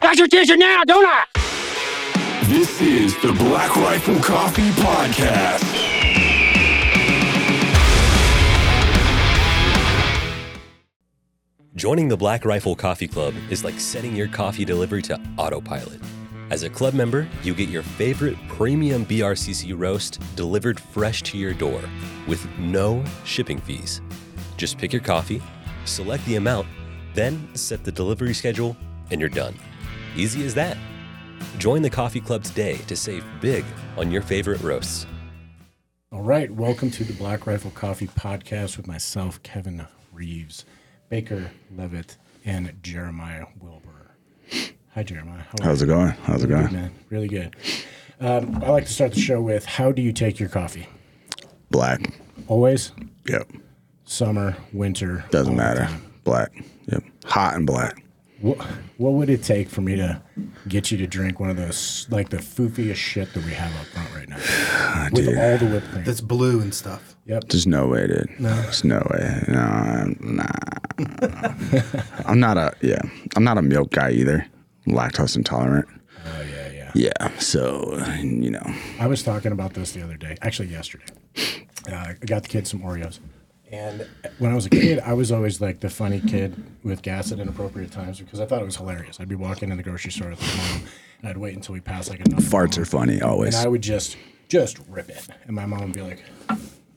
got your attention now, don't I? This is the Black Rifle Coffee Podcast. Joining the Black Rifle Coffee Club is like setting your coffee delivery to autopilot. As a club member, you get your favorite premium BRCC roast delivered fresh to your door with no shipping fees. Just pick your coffee, select the amount, then set the delivery schedule, and you're done. Easy as that. Join the coffee club today to save big on your favorite roasts. All right, welcome to the Black Rifle Coffee Podcast with myself, Kevin Reeves, Baker Levitt, and Jeremiah Wilbur. Hi, Jeremiah. How are How's it going? How's it Really good, going? man? Really good. Um, I like to start the show with How do you take your coffee? Black. Always Yep. summer, winter. Doesn't matter. time. Black. Yep. Hot and black. What, what would it take for me to get you to drink one of those, like the foofiest shit that we have up front right now? with dude. all the whipped cream. That's blue and stuff. yep. There's no way, dude. No. There's no way. No, I'm- nah. I'm not a yeah. I'm not a milk guy either. Lactose intolerant. Oh, yeah, yeah. Yeah. So you know. I was talking about this the other day, actually yesterday. Uh, I got the kids some Oreos. And when I was a kid, I was always like the funny kid with gas at inappropriate times because I thought it was hilarious. I'd be walking in the grocery store with my mom, and I'd wait until we passed like enough. Farts are funny always. And I would just, just rip it. And my mom would be like,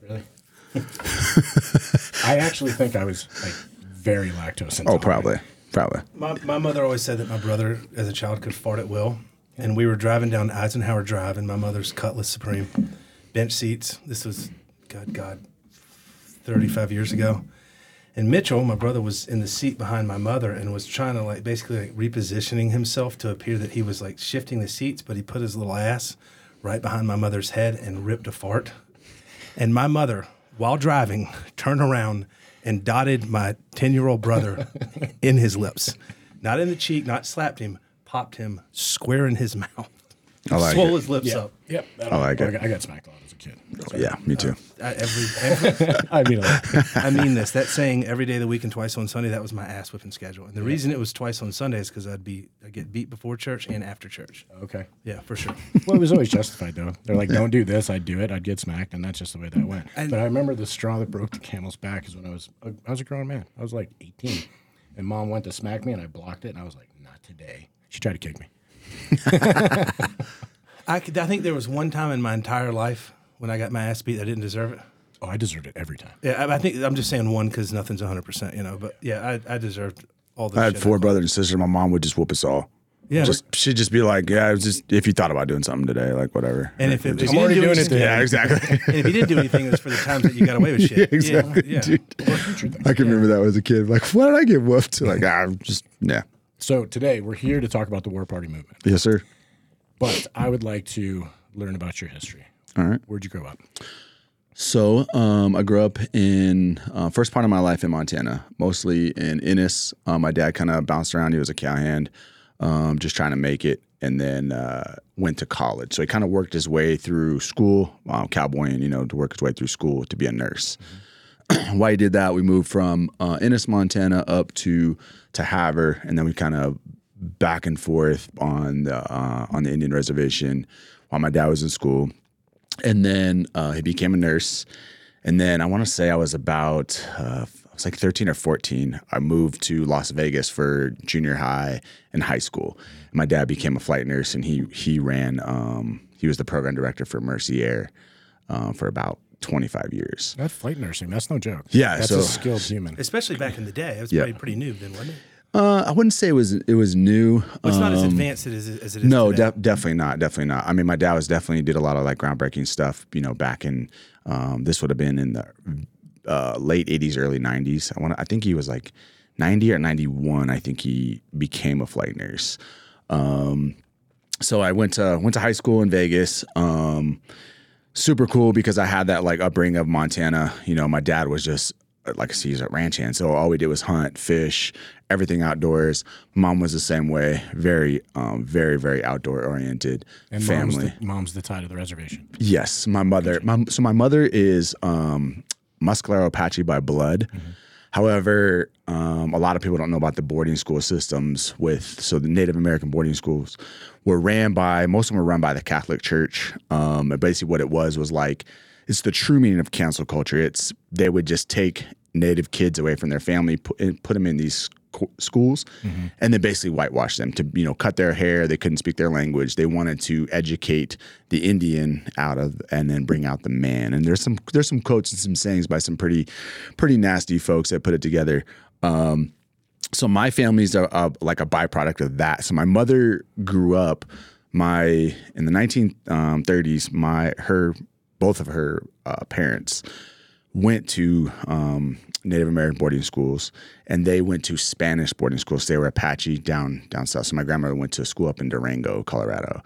really? I actually think I was like very lactose oh, intolerant. oh, probably. Probably. My, my mother always said that my brother, as a child, could fart at will. And we were driving down Eisenhower Drive in my mother's Cutlass Supreme, bench seats. This was, God, God, 35 years ago. And Mitchell, my brother, was in the seat behind my mother and was trying to like basically like repositioning himself to appear that he was like shifting the seats, but he put his little ass right behind my mother's head and ripped a fart. And my mother, while driving, turned around and dotted my 10 year old brother in his lips. Not in the cheek, not slapped him, popped him square in his mouth. I like Swole it. his lips Yeah. up. Yep. I like it. I got, I got smacked a lot as a kid. Yeah. Me too. I, every, every, I mean, like, I mean this. That saying every day of the week and twice on Sunday, that was my ass whipping schedule. And the reason it was twice on Sunday is because I'd be I get beat before church and after church. okay. Yeah, for sure. Well, it was always justified though. They're like, "Don't do this." I'd do it. I'd get smacked, and that's just the way that went. And- but I remember the straw that broke the camel's back is when I was I was a grown man. I was like 18, and mom went to smack me, and I blocked it, and I was like, "Not today." She tried to kick me. I, could, I think there was one time in my entire life when I got my ass beat, I didn't deserve it. Oh, I deserved it every time. Yeah, I, I think I'm just saying one because nothing's 100, percent you know. But yeah, I, I deserved all the. I had four brothers and sisters. My mom would just whoop us all. Yeah, Just she'd just be like, yeah, it was just if you thought about doing something today, like whatever. and if, it, if I'm you already didn't do doing it anything, yeah, exactly. and if you didn't do anything, it was for the times that you got away with shit. exactly, yeah, yeah. dude. I can remember that as a kid. Like, why did I get whooped? Like, ah, just yeah. So today we're here to talk about the War Party movement, Yes, sir. but I would like to learn about your history. All right. Where'd you grow up? So, um, I grew up in uh, first part of my life in Montana, mostly in Ennis. Um, my dad kind of bounced around. He was a cowhand, um, just trying to make it, and then uh, went to college. So he kind of worked his way through school, um, cowboying, you know, to work his way through school to be a nurse. Why he did that, we moved from uh, Ennis, Montana, up to to Havre, and then we kind of back and forth on the uh, on the Indian reservation while my dad was in school and then uh, he became a nurse. And then I want to say I was about, uh, I was like 13 or 14. I moved to Las Vegas for junior high and high school. My dad became a flight nurse, and he he ran. Um, he was the program director for Mercy Air um, for about 25 years. That's flight nursing. That's no joke. Yeah, that's so- a skilled human. Especially back in the day, it was Yeah. pretty, pretty new then, wasn't it? Uh, I wouldn't say it was it was new. Well, it's not as Um, advanced as, as it is. No, today. de- definitely not. Definitely not. I mean, my dad was definitely did a lot of like groundbreaking stuff. You know, back in um, this would have been in the uh, late '80s, early '90s. I want. I think he was like 90 or 91. I think he became a flight nurse. Um, so I went to went to high school in Vegas. Um, super cool because I had that like upbringing of Montana. You know, my dad was just like he's a ranch hand, so all we did was hunt, fish, everything outdoors. Mom was the same way, very, um, very, very outdoor oriented And family. Mom's the, mom's the tie to the reservation. Yes, my mother. My, so my mother is um, Apache by blood. However, um, a lot of people don't know about the boarding school systems. With so the Native American boarding schools were ran by most of them were run by the Catholic Church. Um, and basically, what it was was like it's the true meaning of cancel culture. It's they would just take Native kids away from their family, put, and put them in these co- schools, and then basically whitewash them to you know cut their hair. They couldn't speak their language. They wanted to educate the Indian out of and then bring out the man. And there's some there's some quotes and some sayings by some pretty pretty nasty folks that put it together. Um, so my family's a, a, like a byproduct of that. So my mother grew up my in the 1930s. My her both of her uh, parents went to um, Native American boarding schools, and they went to Spanish boarding schools. They were Apache down down south. So my grandmother went to a school up in Durango, Colorado,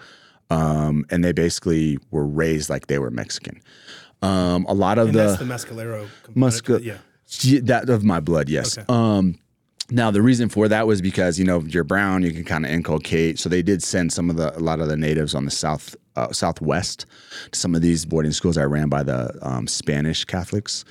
um, and they basically were raised like they were Mexican. Um, a lot of And the that's the mescalero. Musca- Yeah. Yeah, that of my blood, yes. Okay. Now the reason for that was because you know you're brown, you can kind of inculcate. So they did send some of the a lot of the natives on the south uh, southwest to some of these boarding schools that ran by the um, Spanish Catholics.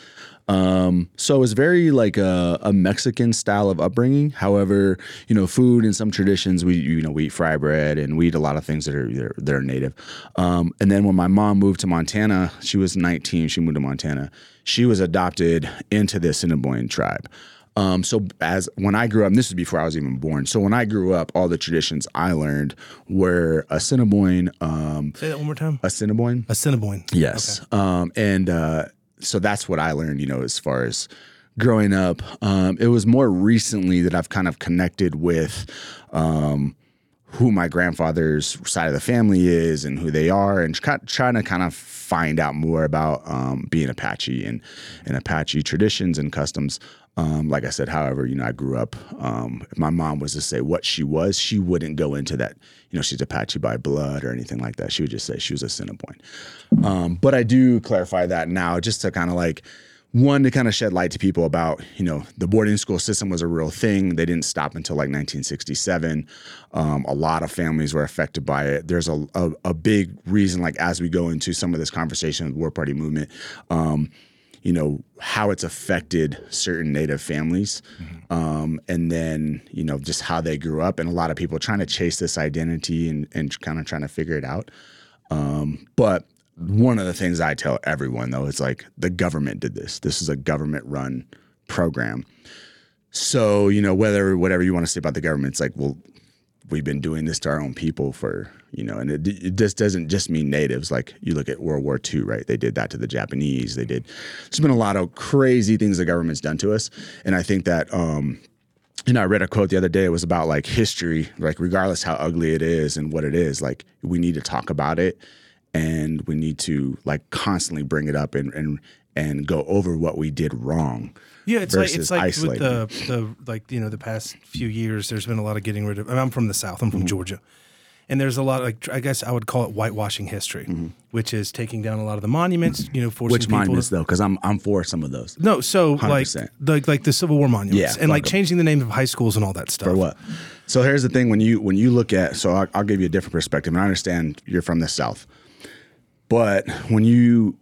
Um, so it was very like a, a Mexican style of upbringing. However, you know, food and some traditions, we you know we eat fry bread and we eat a lot of things that are that are, that are native. Um, and then when my mom moved to Montana, she was 19. She moved to Montana. She was adopted into the Assiniboine tribe. Um, so as when I grew up, and this was before I was even born. So when I grew up, all the traditions I learned were Assiniboine, um, Say that one more time. Assiniboine. Assiniboine. Yes. Um, and uh, so that's what I learned, you know, as far as growing up. Um, it was more recently that I've kind of connected with um, who my grandfather's side of the family is and who they are, and try, trying to kind of find out more about um, being Apache and, and Apache traditions and customs. Um, like I said, however, you know, I grew up. Um, if my mom was to say what she was, she wouldn't go into that. You know, she's Apache by blood or anything like that. She would just say she was a Assiniboine. Um, but I do clarify that now, just to kind of like one to kind of shed light to people about you know the boarding school system was a real thing. They didn't stop until like 1967. Um, a lot of families were affected by it. There's a, a a big reason, like as we go into some of this conversation with War Party movement. You know how it's affected certain native families. Um, and then you know just how they grew up and a lot of people trying to chase this identity and, and kind of trying to figure it out. Um, but one of the things i tell everyone though is like the government did this. This is a government run program. So you know whether whatever you want to say about the government it's like well we've been doing this to our own people for you know and it, it just doesn't just mean natives like you look at world war ii right they did that to the japanese they did there's been a lot of crazy things the government's done to us and i think that um you know i read a quote the other day it was about like history like regardless how ugly it is and what it is like we need to talk about it and we need to like constantly bring it up and and and go over what we did wrong Yeah, it's like it's like with the the like you know the past few years. There's been a lot of getting rid of. I mean, I'm from the South. I'm from Mm-hmm. Georgia, and there's a lot of like I guess I would call it whitewashing history, which is taking down a lot of the monuments. You know, forcing Mm-hmm. which people. monuments to, though because i'm i'm for some of those no, so like 100%. the like the Civil War monuments, Yeah, and like fuck 'em. changing the names of high schools and all that stuff. For what? So here's the thing: when you when you look at, so I'll, I'll give you a different perspective. And I understand you're from the South, but when you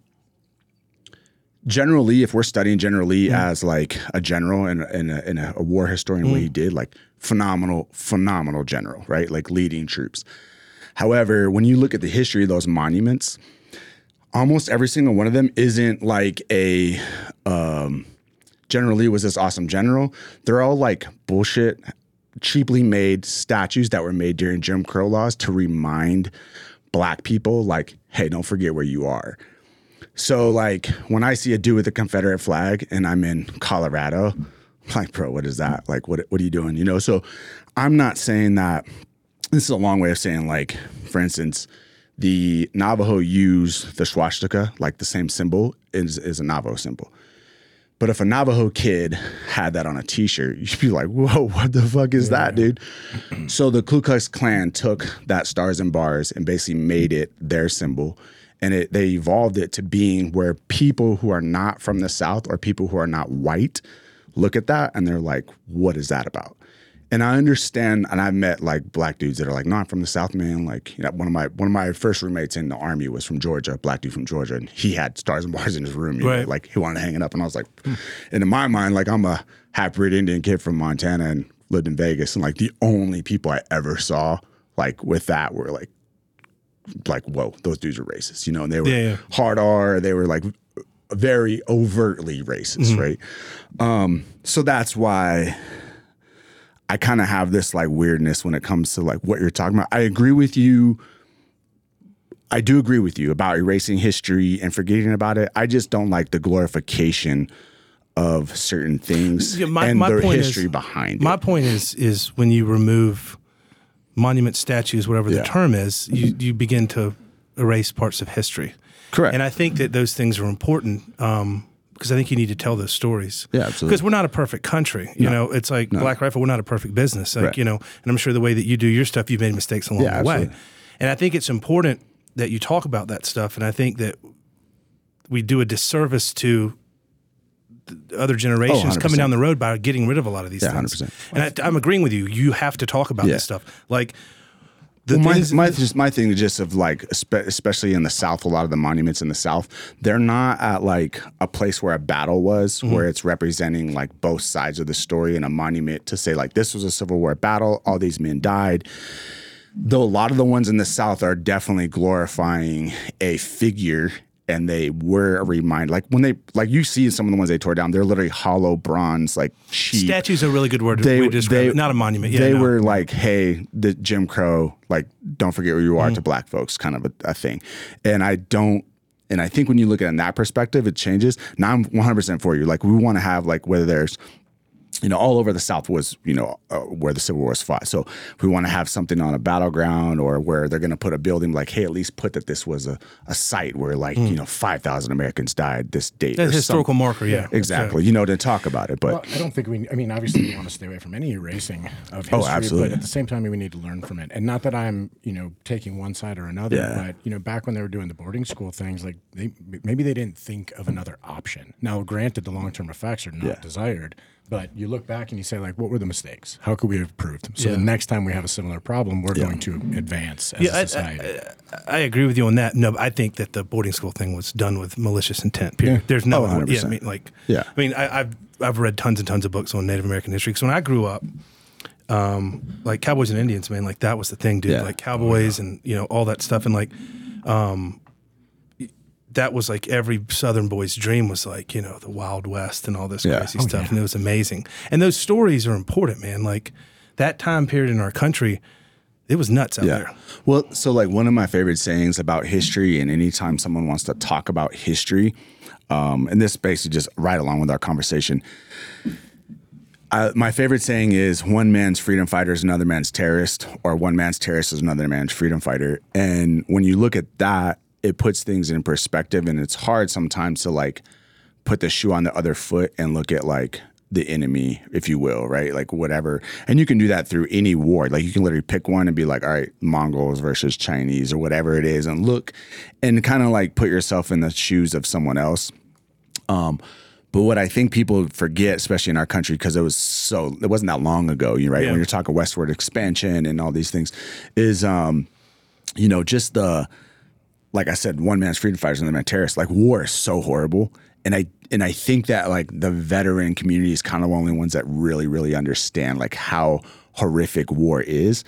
generally, if we're studying generally as like a general and in, a, in a, a war historian, what he did, like phenomenal, phenomenal general, right? Like leading troops. However, when you look at the history of those monuments, almost every single one of them isn't like a um, General Lee was this awesome general. They're all like bullshit, cheaply made statues that were made during Jim Crow laws to remind black people, like, hey, don't forget where you are. So, like, when I see a dude with a Confederate flag and I'm in Colorado, I'm like, bro, what is that? Like, what, what are you doing? You know, so I'm not saying that this is a long way of saying, like, for instance, the Navajo use the swastika, like the same symbol is, is a Navajo symbol. But if a Navajo kid had that on a T-shirt, you'd be like, "Whoa, what the fuck is that, dude?" so the Ku Klux Klan took that stars and bars and basically made it their symbol, and it, they evolved it to being where people who are not from the South or people who are not white look at that and they're like, "What is that about?" and I understand, and I've met like black dudes that are like, no, I'm from the South, man. Like, you know, one of my one of my first roommates in the army was from Georgia, a black dude from Georgia, and he had stars and bars in his room. You Right. know, like he wanted to hang it up, and I was like, hmm. and in my mind, like I'm a half breed Indian kid from Montana and lived in Vegas, and like the only people I ever saw like with that were like, like whoa, those dudes are racist, you know, and they were Yeah, yeah. hard R, they were like very overtly racist, Mm-hmm. right? Um, so that's why I kind of have this like weirdness when it comes to like what you're talking about. I agree with you. I do agree with you about erasing history and forgetting about it. I just don't like the glorification of certain things Yeah, my- and my the point is- history behind My it. point is is when you remove monument statues, whatever Yeah. the term is, you you begin to erase parts of history. Correct. And I think that those things are important um, because I think you need to tell those stories. Yeah, absolutely. Because we're not a perfect country. You know, it's like Black Rifle, we're not a perfect business. Like, Right. you know, and I'm sure the way that you do your stuff, you've made mistakes along Yeah, the way. absolutely. And I think it's important that you talk about that stuff. And I think that we do a disservice to other generations 100%. coming down the road by getting rid of a lot of these Yeah, things. 100%. And I, I'm agreeing with you. You have to talk about Yeah. this stuff. Like the Well, my, my just my thing is just of like especially in the south a lot of the monuments in the south they're not at like a place where a battle was Mm-hmm. where it's representing like both sides of the story and a monument to say like this was a civil war battle all these men died though a lot of the ones in the south are definitely glorifying a figure and they were a reminder like when they like you see some of the ones they tore down they're literally hollow bronze like sheep statues a really good word they, to describe they. Not a monument. Yeah, they no. were like, "Hey, the Jim Crow, like, don't forget where you are Mm. to black folks," kind of a, a thing. And I don't, and I think when you look at it in that perspective, it changes. Now I'm 100 percent for you. Like, we want to have like whether there's you know, all over the South was, you know, uh, where the Civil War was fought. So if we want to have something on a battleground or where they're going to put a building, like, hey, at least put that this was a, a site where, like, you know, 5,000 Americans died this date. That's a historical something. marker. Yeah, Exactly. You know, to talk about it. But Well, I don't think we. I mean, obviously, we want to stay away from any erasing of history. Oh, absolutely. But at the same time, we need to learn from it. And not that I'm, you know, taking one side or another. Yeah. But you know, back when they were doing the boarding school things, like they maybe they didn't think of another option. Now, granted, the long term effects are not Yeah. desired. But you look back and you say, like, what were the mistakes? How could we have improved? So Yeah. the next time we have a similar problem, we're going to advance as Yeah, I- a society. I agree with you on that. No, I think that the boarding school thing was done with malicious intent. Period. Yeah. There's no, Oh, yeah, I mean, like, Yeah. I mean, I, I've I've read tons and tons of books on Native American history because when I grew up, um, like cowboys and Indians, man, like that was the thing, dude. Yeah. Like cowboys and you know all that stuff, and like, um, that was like every Southern boy's dream was like you know the Wild West and all this Yeah. crazy stuff, and it was amazing. And those stories are important, man. Like that time period in our country, it was nuts out Yeah. there. Well, so like one of my favorite sayings about history, and anytime someone wants to talk about history, um, and this basically just right along with our conversation. Uh, my favorite saying is one man's freedom fighter is another man's terrorist, or one man's terrorist is another man's freedom fighter. And when you look at that, it puts things in perspective, and it's hard sometimes to like put the shoe on the other foot and look at like the enemy, if you will, right? Like whatever. And you can do that through any war. Like you can literally pick one and be like, all right, Mongols versus Chinese or whatever it is, and look and kind of like put yourself in the shoes of someone else. Um, but what I think people forget, especially in our country, because it was so it wasn't that long ago, you right? Yeah. When you're talking westward expansion and all these things, is um, you know, just the like I said, one man's freedom fighters and another man terrorists. Like war is so horrible, and I and I think that like the veteran community is kind of the only ones that really really understand like how horrific war is.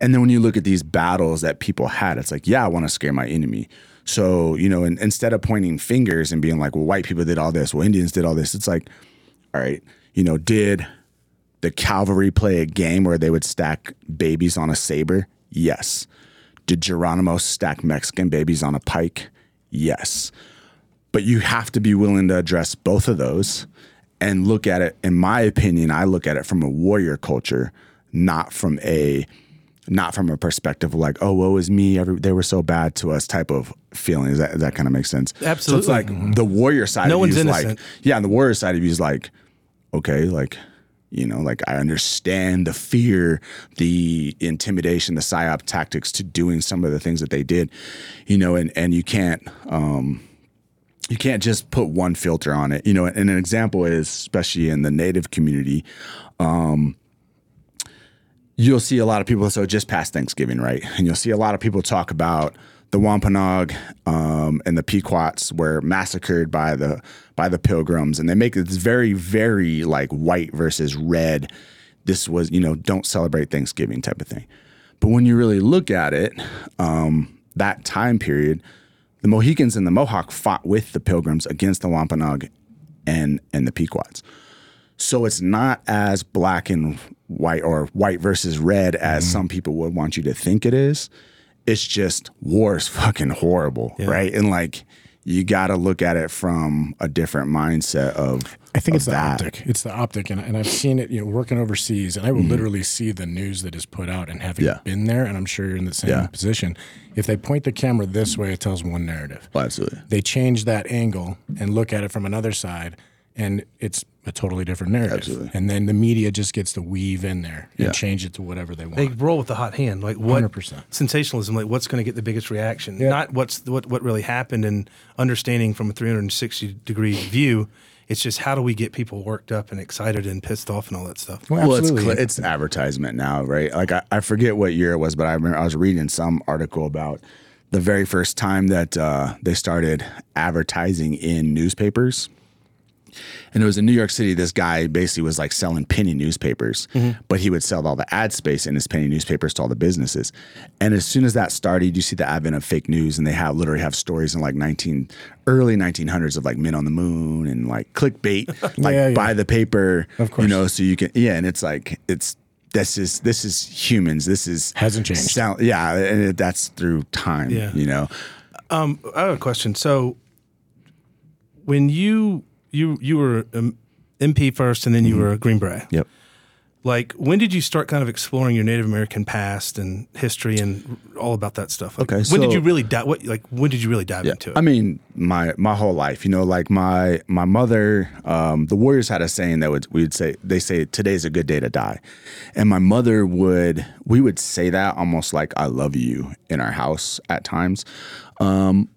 And then when you look at these battles that people had, it's like, yeah, I want to scare my enemy. So you know, instead of pointing fingers and being like, well, white people did all this, well, Indians did all this, it's like, all right, you know, did the cavalry play a game where they would stack babies on a saber? Yes. Did Geronimo stack Mexican babies on a pike? Yes. But you have to be willing to address both of those and look at it, in my opinion, I look at it from a warrior culture, not from a not from a perspective of like, oh, woe is me, every, they were so bad to us type of feeling. Does that, that kind of make sense? Absolutely. So it's like the warrior side No of one's you is like, innocent. yeah, and the warrior side of you is like, okay, like, you know, like I understand the fear, the intimidation, the psyop tactics to doing some of the things that they did, you know, and and you can't um you can't just put one filter on it, you know. And an example is especially in the native community, um you'll see a lot of people. So just past Thanksgiving, right? And you'll see a lot of people talk about the Wampanoag um, and the Pequots were massacred by the by the Pilgrims, and they make this very, very like white versus red. This was, you know, don't celebrate Thanksgiving type of thing. But when you really look at it, um, that time period, the Mohicans and the Mohawk fought with the Pilgrims against the Wampanoag and and the Pequots. So it's not as black and white or white versus red as some people would want you to think it is. It's just war is fucking horrible, right? And like you got to look at it from a different mindset of. I think of it's the that. optic. It's the optic, and, and I've seen it. You know, working overseas, and I will mm-hmm. literally see the news that is put out, and having. Yeah. been there, and I'm sure you're in the same Yeah. position. If they point the camera this way, it tells one narrative. Oh, absolutely. They change that angle and look at it from another side, and it's a totally different narrative. Absolutely. And then the media just gets to weave in there and Yeah. change it to whatever they want. They roll with the hot hand. Like what 100%. sensationalism? Like what's going to get the biggest reaction? Yeah. Not what's what what really happened and understanding from a 360 degree view. It's just how do we get people worked up and excited and pissed off and all that stuff. well, Well, it's cl- it's advertisement now, right? Like I, I forget what year it was, but I remember I was reading some article about the very first time that uh, they started advertising in newspapers. And it was in New York City. This guy basically was like selling penny newspapers, mm-hmm. but he would sell all the ad space in his penny newspapers to all the businesses. And as soon as that started, you see the advent of fake news, and they have literally have stories in like nineteen early nineteen hundreds of like men on the moon and like clickbait, like Yeah, yeah. buy the paper, Of course. you know, so you can yeah. And it's like it's this is this is humans. This is Hasn't changed. Sound, yeah, and it, that's through time. Yeah. you know. Um, I have a question. So, when you you you were um, MP first, and then you were a Green Beret. Yep. Like, when did you start kind of exploring your Native American past and history and all about that stuff? Like, Okay, when did you really dive? What like when did you really dive into it? I mean, my my whole life, you know, like my my mother, um, the Warriors had a saying that would we would say they say today's a good day to die, and my mother would we would say that almost like I love you in our house at times. Um,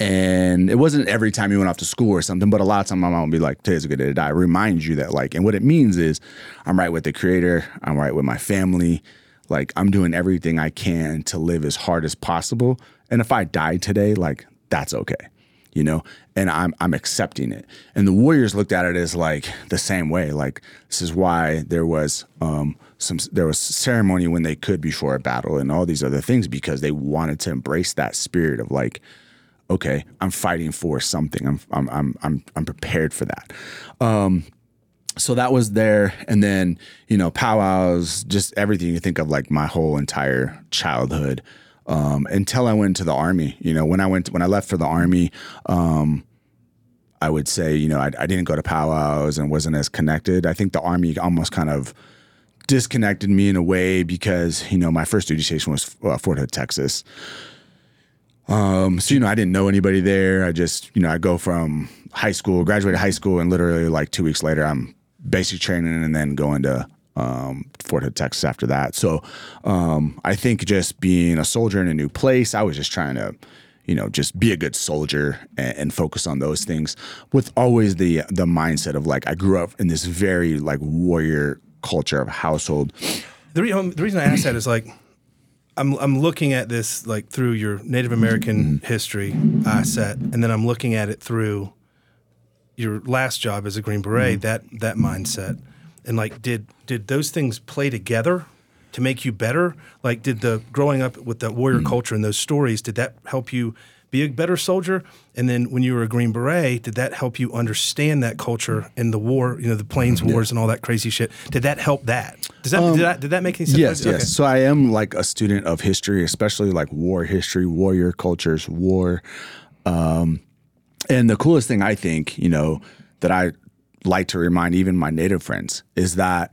and it wasn't every time you went off to school or something, but a lot of time my mom would be like, "Today's a good day to die." Remind you that, like, and what it means is, I'm right with the Creator. I'm right with my family. Like, I'm doing everything I can to live as hard as possible. And if I die today, like, that's okay, you know. And I'm I'm accepting it. And the Warriors looked at it as like the same way. Like, this is why there was um some there was ceremony when they could before a battle and all these other things because they wanted to embrace that spirit of like okay, I'm fighting for something. I'm I'm I'm I'm I'm prepared for that. Um, so that was there, and then you know powwows, just everything you think of, like my whole entire childhood. Um, until I went to the army, you know, when I went when I left for the army, um, I would say, you know, I, I didn't go to powwows and wasn't as connected. I think the army almost kind of disconnected me in a way because you know my first duty station was uh, Fort Hood, Texas. Um, so you know, I didn't know anybody there. I just, you know, I go from high school, graduated high school, and literally like two weeks later, I'm basic training and then going to um, Fort Hood, Texas after that. So um, I think just being a soldier in a new place, I was just trying to, you know, just be a good soldier and, and focus on those things with always the the mindset of like I grew up in this very like warrior culture of household. The, re- the reason I ask that is like, I'm I'm looking at this like through your Native American mm-hmm. Mm-hmm. history asset, and then I'm looking at it through your last job as a Green Beret. Mm-hmm. That that mindset, and like, did did those things play together to make you better? Like, did the growing up with the warrior culture and those stories did that help you? Be a better soldier, and then when you were a Green Beret, did that help you understand that culture and the war, you know, the Plains Wars and all that crazy shit? Did that help that? Does that did that did that make any sense? Yes, Okay. yes. So I am like a student of history, especially like war history, warrior cultures, war. Um, and the coolest thing I think, you know, that I like to remind even my native friends is that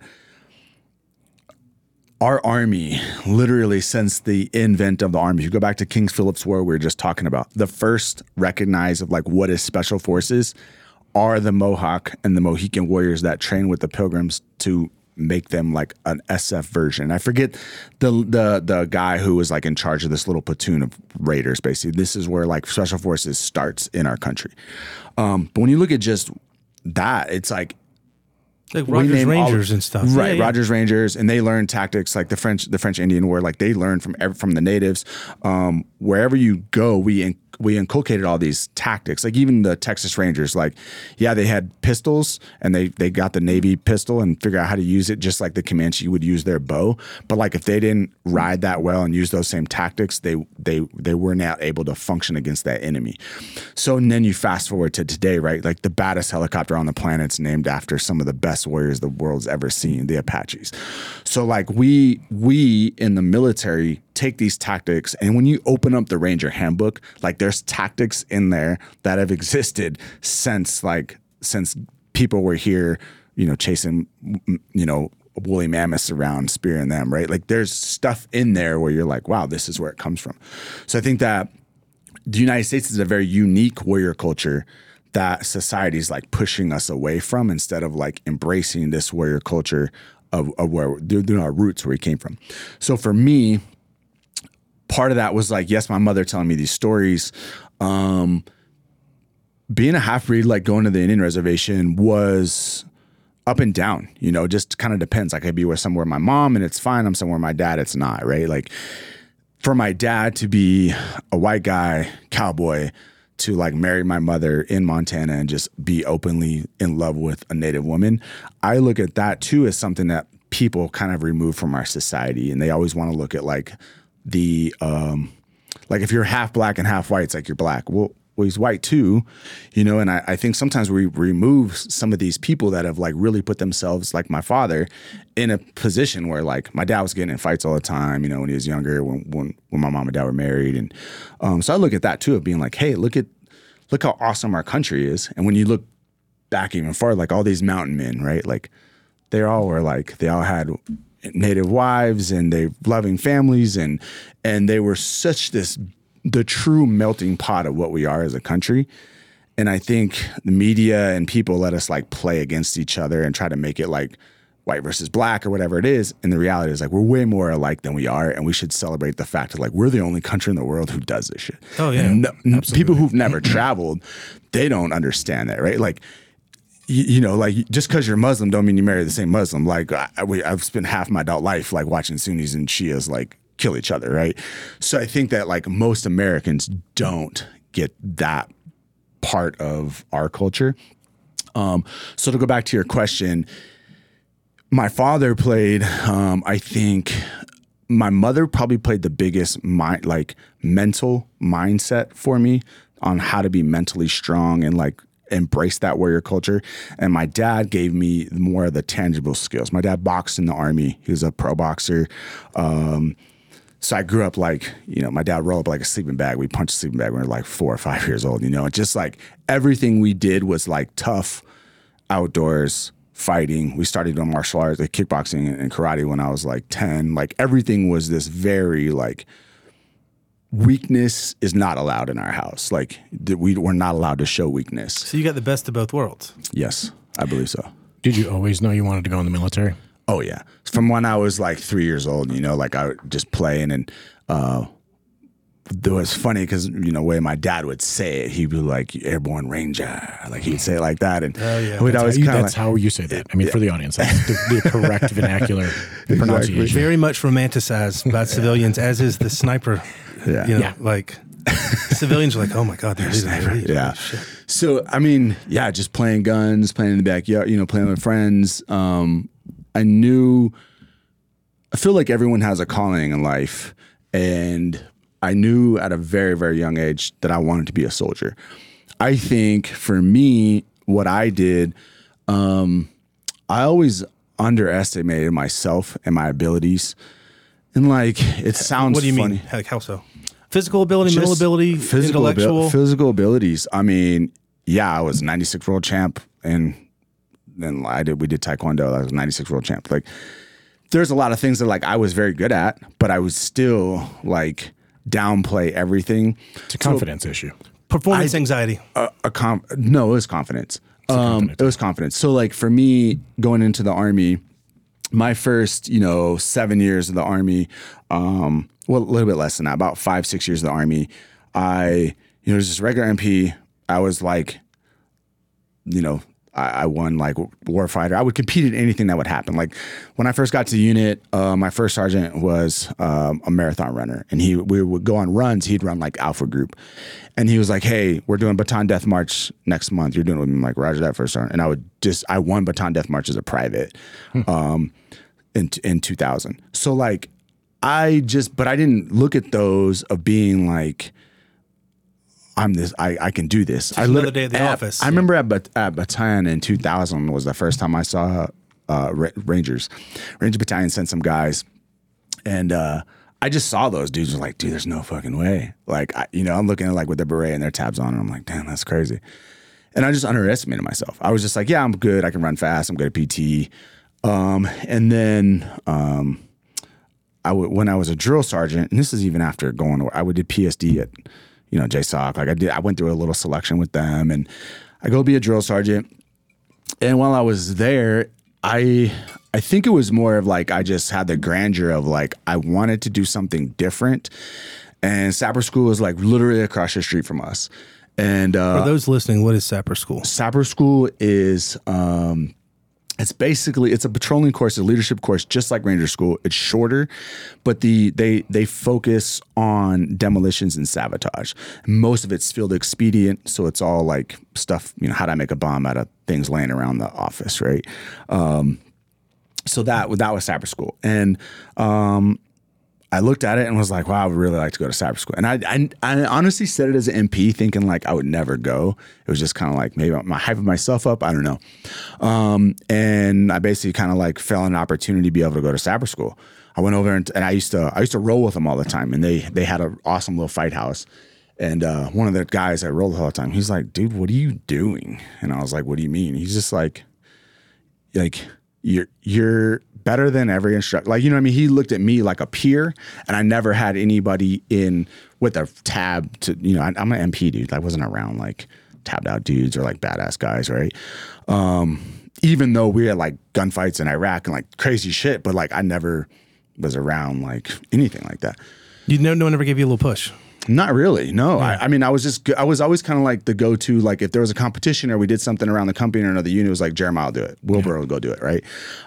our army, literally since the invent of the army, if you go back to King Philip's War, we were just talking about the first recognize of like what is special forces are the Mohawk and the Mohican warriors that train with the Pilgrims to make them like an SF version. I forget the the the guy who was like in charge of this little platoon of raiders. Basically, this is where like special forces starts in our country. Um, but when you look at just that, it's like Like Rogers all- Rangers and stuff. right? Yeah, yeah. Rogers Rangers, and they learn tactics like the French, the French Indian War. Like they learn from from the natives. Um, wherever you go, we in, we inculcated all these tactics. Like even the Texas Rangers, like yeah, they had pistols, and they they got the Navy pistol and figure out how to use it, just like the Comanche would use their bow. But like if they didn't ride that well and use those same tactics, they they they were not able to function against that enemy. So and then you fast forward to today, right? Like the baddest helicopter on the planet's named after some of the best warriors the world's ever seen, the Apaches. So like we we in the military take these tactics and when you open up the Ranger handbook, like there's tactics in there that have existed since like since people were here, you know, chasing you know, woolly mammoths around, spearing them, right? Like there's stuff in there where you're like, wow, this is where it comes from. So I think that the United States is a very unique warrior culture that society is like pushing us away from instead of like embracing this warrior culture of, of where they're, they're our roots where we came from. So for me, part of that was like, yes, my mother telling me these stories. Um, being a half breed, like going to the Indian reservation was up and down, you know, just kind of depends. Like I'd be with somewhere my mom and it's fine. I'm somewhere my dad, it's not, right? Like for my dad to be a white guy, cowboy, to like marry my mother in Montana and just be openly in love with a native woman, I look at that too as something that people kind of remove from our society. And they always want to look at like the, um, like if you're half black and half white, it's like you're black. Well, well, he's white too, you know. And I, I think sometimes we remove some of these people that have like really put themselves, like my father, in a position where like my dad was getting in fights all the time, you know, when he was younger, when when when my mom and dad were married, and um, so I look at that too, of being like, hey, look at look how awesome our country is, and when you look back even farther, like all these mountain men, right, like they all were like they all had native wives and they loving families and and they were such this the true melting pot of what we are as a country. And i think the media and people let us like play against each other and try to make it like white versus black or whatever it is. And the reality is like we're way more alike than we are and we should celebrate the fact that like we're the only country in the world who does this shit. Oh, yeah. No- people who've never traveled they don't understand that right? Like you, you know, like just because you're Muslim don't mean you marry the same Muslim. Like I, I've spent half my adult life like watching Sunnis and Shias like kill each other, right? So I think that like most Americans don't get that part of our culture. Um, so to go back to your question, my father played. Um, I think my mother probably played the biggest mind, like mental mindset for me on how to be mentally strong and like embrace that warrior culture. And my dad gave me more of the tangible skills. My dad boxed in the army. He was a pro boxer. Um, so I grew up like, you know, my dad rolled up like a sleeping bag. We punched a sleeping bag when we were like four or five years old, you know, and just like everything we did was like tough outdoors fighting. We started doing martial arts, like kickboxing and karate when I was like 10. Like everything was this very like weakness is not allowed in our house. Like we we're not allowed to show weakness. So you got the best of both worlds. Yes, I believe so. Did you always know you wanted to go in the military? Oh yeah, from when I was like three years old, you know, like I would just playing and uh, it was funny because you know way my dad would say it, he'd be like "Airborne Ranger," like he'd say it like that, and Oh, yeah. we'd That's, always how you, kind of that's how you say that. I mean, for the audience, that's the, the correct vernacular pronunciation. Very much romanticized by civilians, as is the sniper. Yeah. You know, Yeah. like civilians are like, oh my God, they're using it. yeah. So I mean, yeah, just playing guns, playing in the backyard, you know, playing with friends. Um, I knew. I feel like everyone has a calling in life, and I knew at a very very young age that I wanted to be a soldier. I think for me, what I did, um, I always underestimated myself and my abilities. And like it sounds What do you funny. mean? Like, how so? Physical ability, mental ability, physical abil- intellectual. physical abilities. I mean, yeah, I was 96 world champ, and then I did. We did taekwondo. I was 96 world champ. Like, there's a lot of things that like I was very good at, but I was still like downplay everything. It's a confidence issue. Performance anxiety. A, a com- no, it was confidence. Um, it was confidence. So like for me going into the army, my first, you know, seven years of the army, um, well, a little bit less than that, about five, six years of the army, I, you know, was just regular MP. I was like, you know, I, I won like warfighter. I would compete in anything that would happen. Like when I first got to the unit, uh, my first sergeant was um, a marathon runner, and he we would go on runs. He'd run like Alpha Group, and he was like, "Hey, we're doing Bataan Death March next month. You're doing it with me." I'm like, "Roger that, first sergeant." And I would just I won Bataan Death March as a private, um, in in 2000. So like, I just but I didn't look at those of being like. I'm this. I, I can do this. I another lit- day at the at- office. I remember at, Bat- at Battalion in 2000 was the first time I saw uh, Ra- Rangers. Ranger Battalion sent some guys, and uh, I just saw those dudes. Was like, dude, there's no fucking way. Like, I, you know, I'm looking at like with their beret and their tabs on, and I'm like, damn, that's crazy. And I just underestimated myself. I was just like, yeah, I'm good. I can run fast. I'm good at PT. Um, and then um, I when I was a drill sergeant, and this is even after going, to, I would did PSD at, you know, JSOC. Like I did, I went through a little selection with them, and I go be a drill sergeant. And while I was there, I I think it was more of like I just had the grandeur of like I wanted to do something different. And Sapper School was like literally across the street from us. And uh, For those listening, what is Sapper School? Sapper School is um, it's basically it's a patrolling course, a leadership course, just like Ranger School. It's shorter, but the they they focus on demolitions and sabotage. Most of it's field expedient, so it's all like stuff. You know, how do I make a bomb out of things laying around the office, right? Um, so that that was Sapper School, and um, I looked at it and was like, wow, I would really like to go to Sapper school. And I, I, I honestly said it as an MP thinking like I would never go. It was just kind of like maybe I'm hyping myself up. I don't know. Um, and I basically kind of like fell an opportunity to be able to go to Sapper school. I went over and, and I used to I used to roll with them all the time. And they they had an awesome little fight house. And uh, one of the guys I rolled with all the time, he's like, dude, what are you doing? And I was like, what do you mean? He's just like, like you're you're better than every instructor. Like you know what I mean? He looked at me like a peer, and I never had anybody in with a tab to you know. I, I'm an MP dude. I wasn't around like tabbed out dudes or like badass guys, right? Um, even though we had like gunfights in Iraq and like crazy shit, but like I never was around like anything like that. You know, no one ever gave you a little push. Not really. No. I, I mean, I was just, I was always kind of like the go to, like if there was a competition or we did something around the company or another unit, it was like Jeremiah will do it. Wilbur will go do it. Right.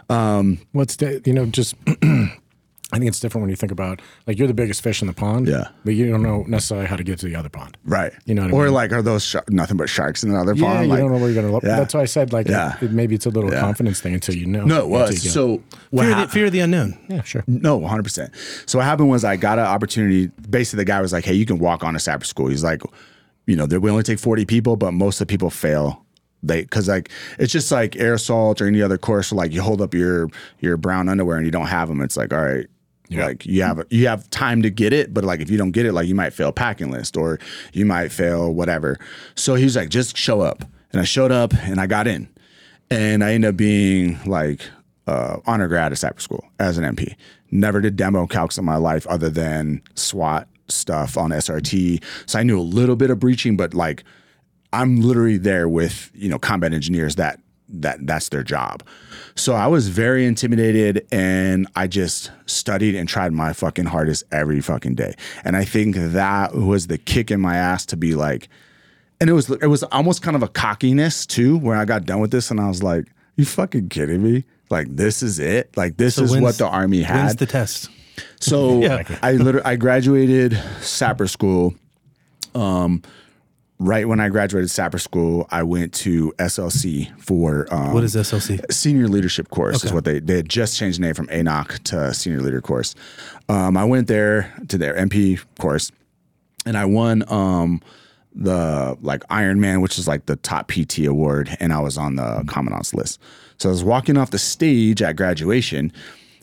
Um, What's the, you know, just I think it's different when you think about like you're the biggest fish in the pond. Yeah. But you don't know necessarily how to get to the other pond. Right. You know what I or mean? like, are those shar- nothing but sharks in another Yeah, pond? you Like, don't know where you're gonna look. yeah. That's why I said like Yeah. it, maybe it's a little Yeah. confidence thing until you know. No, it until was. you. So what Fear, of the, fear of the unknown. yeah, sure. No, 100%. So what happened was I got an opportunity. Basically, the guy was like, hey, you can walk on to Sapper school. He's like, you know, we only take 40 people, but most of the people fail. They, cause like, it's just like air assault or any other course. Where like you hold up your, your brown underwear and you don't have them. It's like, all right, like you have, you have time to get it. But like, if you don't get it, like you might fail packing list or you might fail whatever. So he's like, just show up. And I showed up and I got in and I ended up being like uh, honor grad at Sapper school as an MP. Never did demo calcs in my life other than SWAT stuff on SRT. So I knew a little bit of breaching, but like I'm literally there with you know combat engineers that that that's their job. So I was very intimidated and I just studied and tried my fucking hardest every fucking day. And I think that was the kick in my ass to be like and it was it was almost kind of a cockiness too where I got done with this and I was like, you fucking kidding me? Like this is it? Like this So is what the army When's had. the test? so Yeah. I literally I graduated Sapper school. Um right when I graduated Sapper school, I went to SLC for um, What is SLC? senior leadership course okay. is what they they had just changed the name from ANOC to senior leader course. Um, I went there to their MP course, and I won um, the like Iron Man, which is like the top PT award, and I was on the commandant's list. So I was walking off the stage at graduation,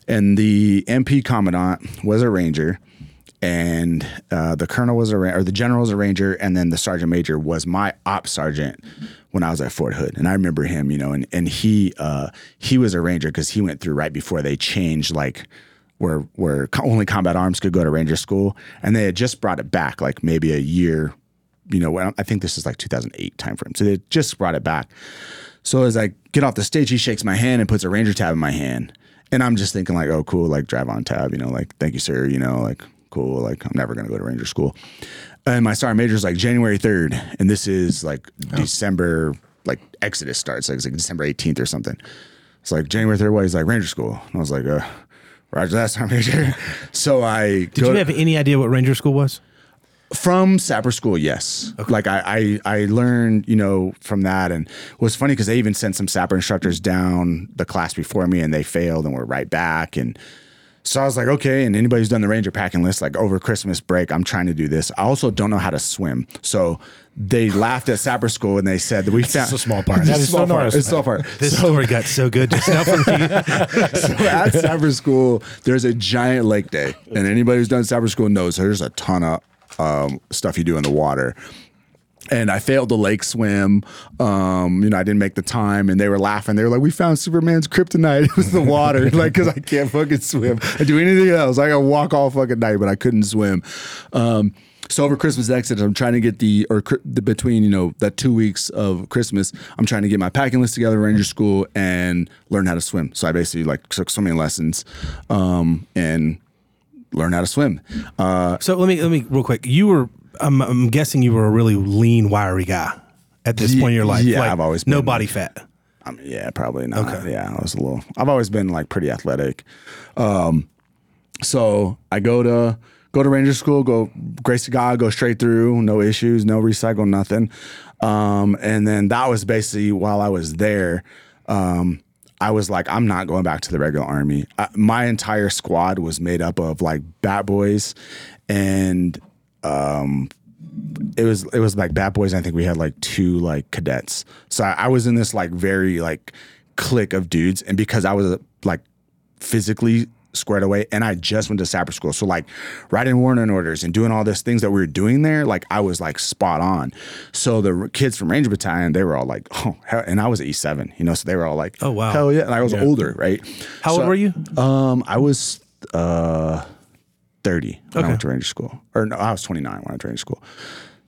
and the MP commandant was a ranger. And uh, the colonel was a or the general was a ranger, and then the sergeant major was my op sergeant when I was at Fort Hood. And I remember him, you know, and and he uh, he was a ranger because he went through right before they changed like where where only combat arms could go to ranger school, and they had just brought it back like maybe a year, you know. I think this is like 2008 timeframe, so they just brought it back. So as I get off the stage, he shakes my hand and puts a ranger tab in my hand, and I'm just thinking like, oh, cool, like drive on tab, you know, like thank you, sir, you know, like cool, like I'm never gonna go to ranger school. And my sergeant major is like January 3rd, and this is like December like Exodus starts. Like it's like December 18th or something. It's like January 3rd. What? He's like Ranger School. And I was like, uh, Roger that, Sergeant Major. so I Did you have any idea what Ranger School was? from Sapper School, yes. Like I, I, I learned, you know, from that, and it was funny because they even sent some Sapper instructors down the class before me, and they failed, and were right back, and so I was like, okay. And anybody who's done the Ranger packing list, like over Christmas break, I'm trying to do this. I also don't know how to swim, so they laughed at Sapper School and they said that we found It's a small part. That is small so part. It's small part. This story got so good just now for me. so at Sapper School, there's a giant lake day, and anybody who's done Sapper School knows there's a ton of um, stuff you do in the water. And I failed the lake swim. Um, you know, I didn't make the time, and they were laughing. They were like, "We found Superman's kryptonite. It was the water, like because I can't fucking swim. I do anything else. I can walk all fucking night, but I couldn't swim." Um, so over Christmas exit, I'm trying to get the or the, between you know that two weeks of Christmas, I'm trying to get my packing list together, Ranger School, and learn how to swim. So I basically like took swimming lessons, um, and learn how to swim. Uh, So let me let me real quick. You were I'm, I'm guessing you were a really lean, wiry guy at this Ye- point in your life. yeah, I've always no been. body fat. I mean, yeah, probably not. Okay. Yeah, I was a little. I've always been like pretty athletic. Um, so I go to go to Ranger School, go grace to God, go straight through, no issues, no recycle, nothing. Um, and then that was basically while I was there. Um, I was like, I'm not going back to the regular army. I, my entire squad was made up of like bat boys, and it was it was like bad boys. I think we had like two like cadets. So I, I was in this like very like clique of dudes, and because I was like physically squared away, and I just went to Sapper School, so like writing warning orders and doing all these things that we were doing there, like I was like spot on. So the kids from Ranger Battalion, they were all like, oh, hell, and I was E seven, you know, so they were all like, Oh, wow. hell yeah, and I was older, right? How old were you? Um, I was uh 30 when I went to Ranger School. Or no, I was 29 when I went to Ranger School.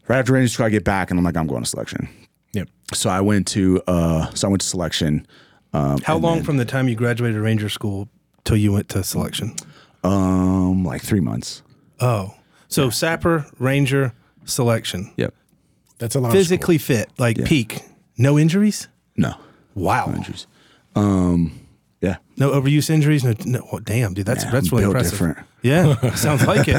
Right after Ranger School, I get back and I'm like, I'm going to selection. Yep. So I went to uh so I went to selection. Um How long then, from the time you graduated Ranger School till you went to selection? um like three months. Oh, so Sapper, Ranger, selection. Yep. That's a lot. Physically fit, like peak. No injuries. No. Wow. Injuries. Um yeah. No overuse injuries. No, no well, damn, dude, that's Yeah, that's really impressive. different. Yeah, sounds like it.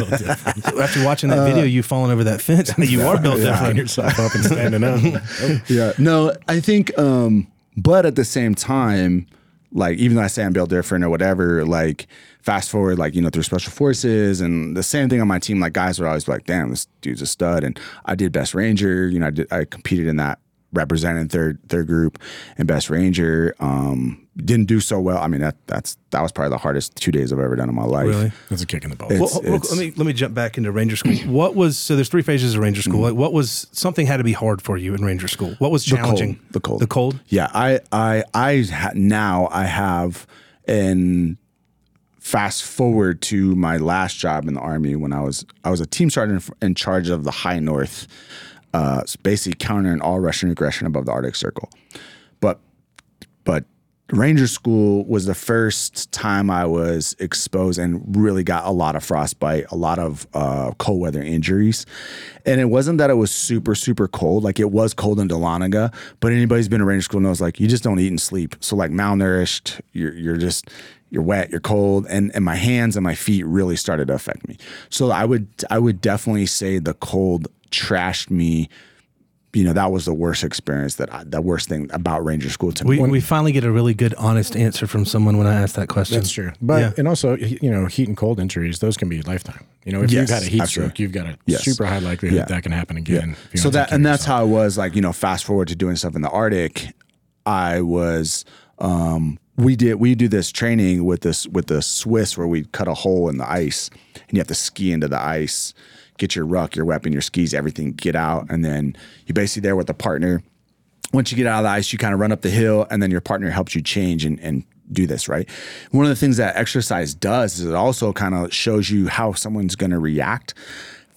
After watching that video, you falling over that fence, you are built Picking different. yourself up and standing up. yeah. No, I think um but at the same time, like even though I say I'm built different or whatever, like fast forward, like, you know, through special forces and the same thing on my team, like guys were always like, damn, this dude's a stud. And I did best ranger, you know, I did I competed in that representing third third group and best ranger. Um didn't do so well. I mean that that's that was probably the hardest two days I've ever done in my life. Really? That's a kick in the balls. It's- Well, let me let me jump back into Ranger School. What was so? There's three phases of Ranger School. Like, what was something had to be hard for you in Ranger School? What was Mm. The cold. challenging? The cold. The cold. Yeah, I I I ha- now I have and fast forward to my last job in the army when I was I was a team sergeant in charge of the High North, uh, basically countering all Russian aggression above the Arctic Circle. But but Ranger School was the first time I was exposed and really got a lot of frostbite, a lot of uh, cold weather injuries. And it wasn't that it was super, super cold. Like it was cold in Dahlonega, but anybody's been to Ranger School knows like you just don't eat and sleep. So like malnourished, you're, you're just, you're wet, you're cold, and, and my hands and my feet really started to affect me. So I would I would definitely say the cold trashed me. You know that was the worst experience that I, the worst thing about Ranger School to me. We, we finally get a really good, honest answer from someone when I asked that question. That's true. But Yeah. and also you know heat and cold injuries those can be lifetime. You know if Yes, you've had a heat absolutely. stroke, you've got a Yes. super high likelihood Yeah. that, that can happen again. if you So that and of that's how it was like you know fast forward to doing stuff in the Arctic. I was um, we did we do this training with this with the Swiss where we cut a hole in the ice and you have to ski into the ice, get your ruck, your weapon, your skis, everything, get out, and then you're basically there with a partner. Once you get out of the ice, you kind of run up the hill, and then your partner helps you change and, and do this, right? One of the things that exercise does is it also kind of shows you how someone's going to react.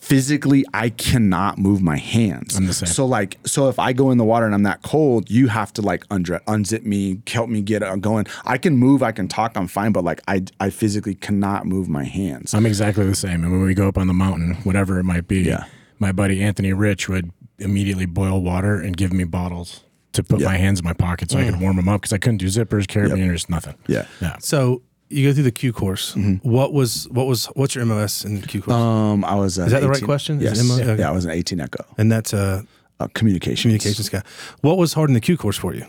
Physically, I cannot move my hands. I'm the same. So like, so if I go in the water and I'm that cold, you have to like undre- unzip me, help me get uh, going. I can move, I can talk, I'm fine, but like I, I physically cannot move my hands. I'm exactly the same. And when we go up on the mountain, whatever it might be, Yeah. my buddy Anthony Rich would immediately boil water and give me bottles to put Yeah. my hands in my pocket so I could warm them up because I couldn't do zippers, carabiners, nothing. Yeah. Yeah. So you go through the Q course. Mm-hmm. What was what was what's your MOS in the Q course? Um, I was. Is that the right question? Yes. Okay. Yeah, I was an 18 Echo. and that's a Uh, communications. communications guy. What was hard in the Q course for you?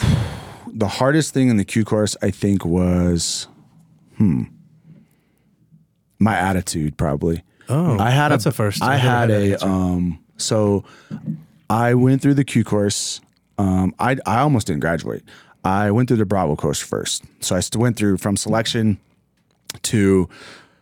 The hardest thing in the Q course, I think, was, hmm, my attitude. Probably. Oh, I had that's a, a first. I I've never had a um. So, I went through the Q course. Um, I I almost didn't graduate. I went through the Bravo course first. So I went through from selection to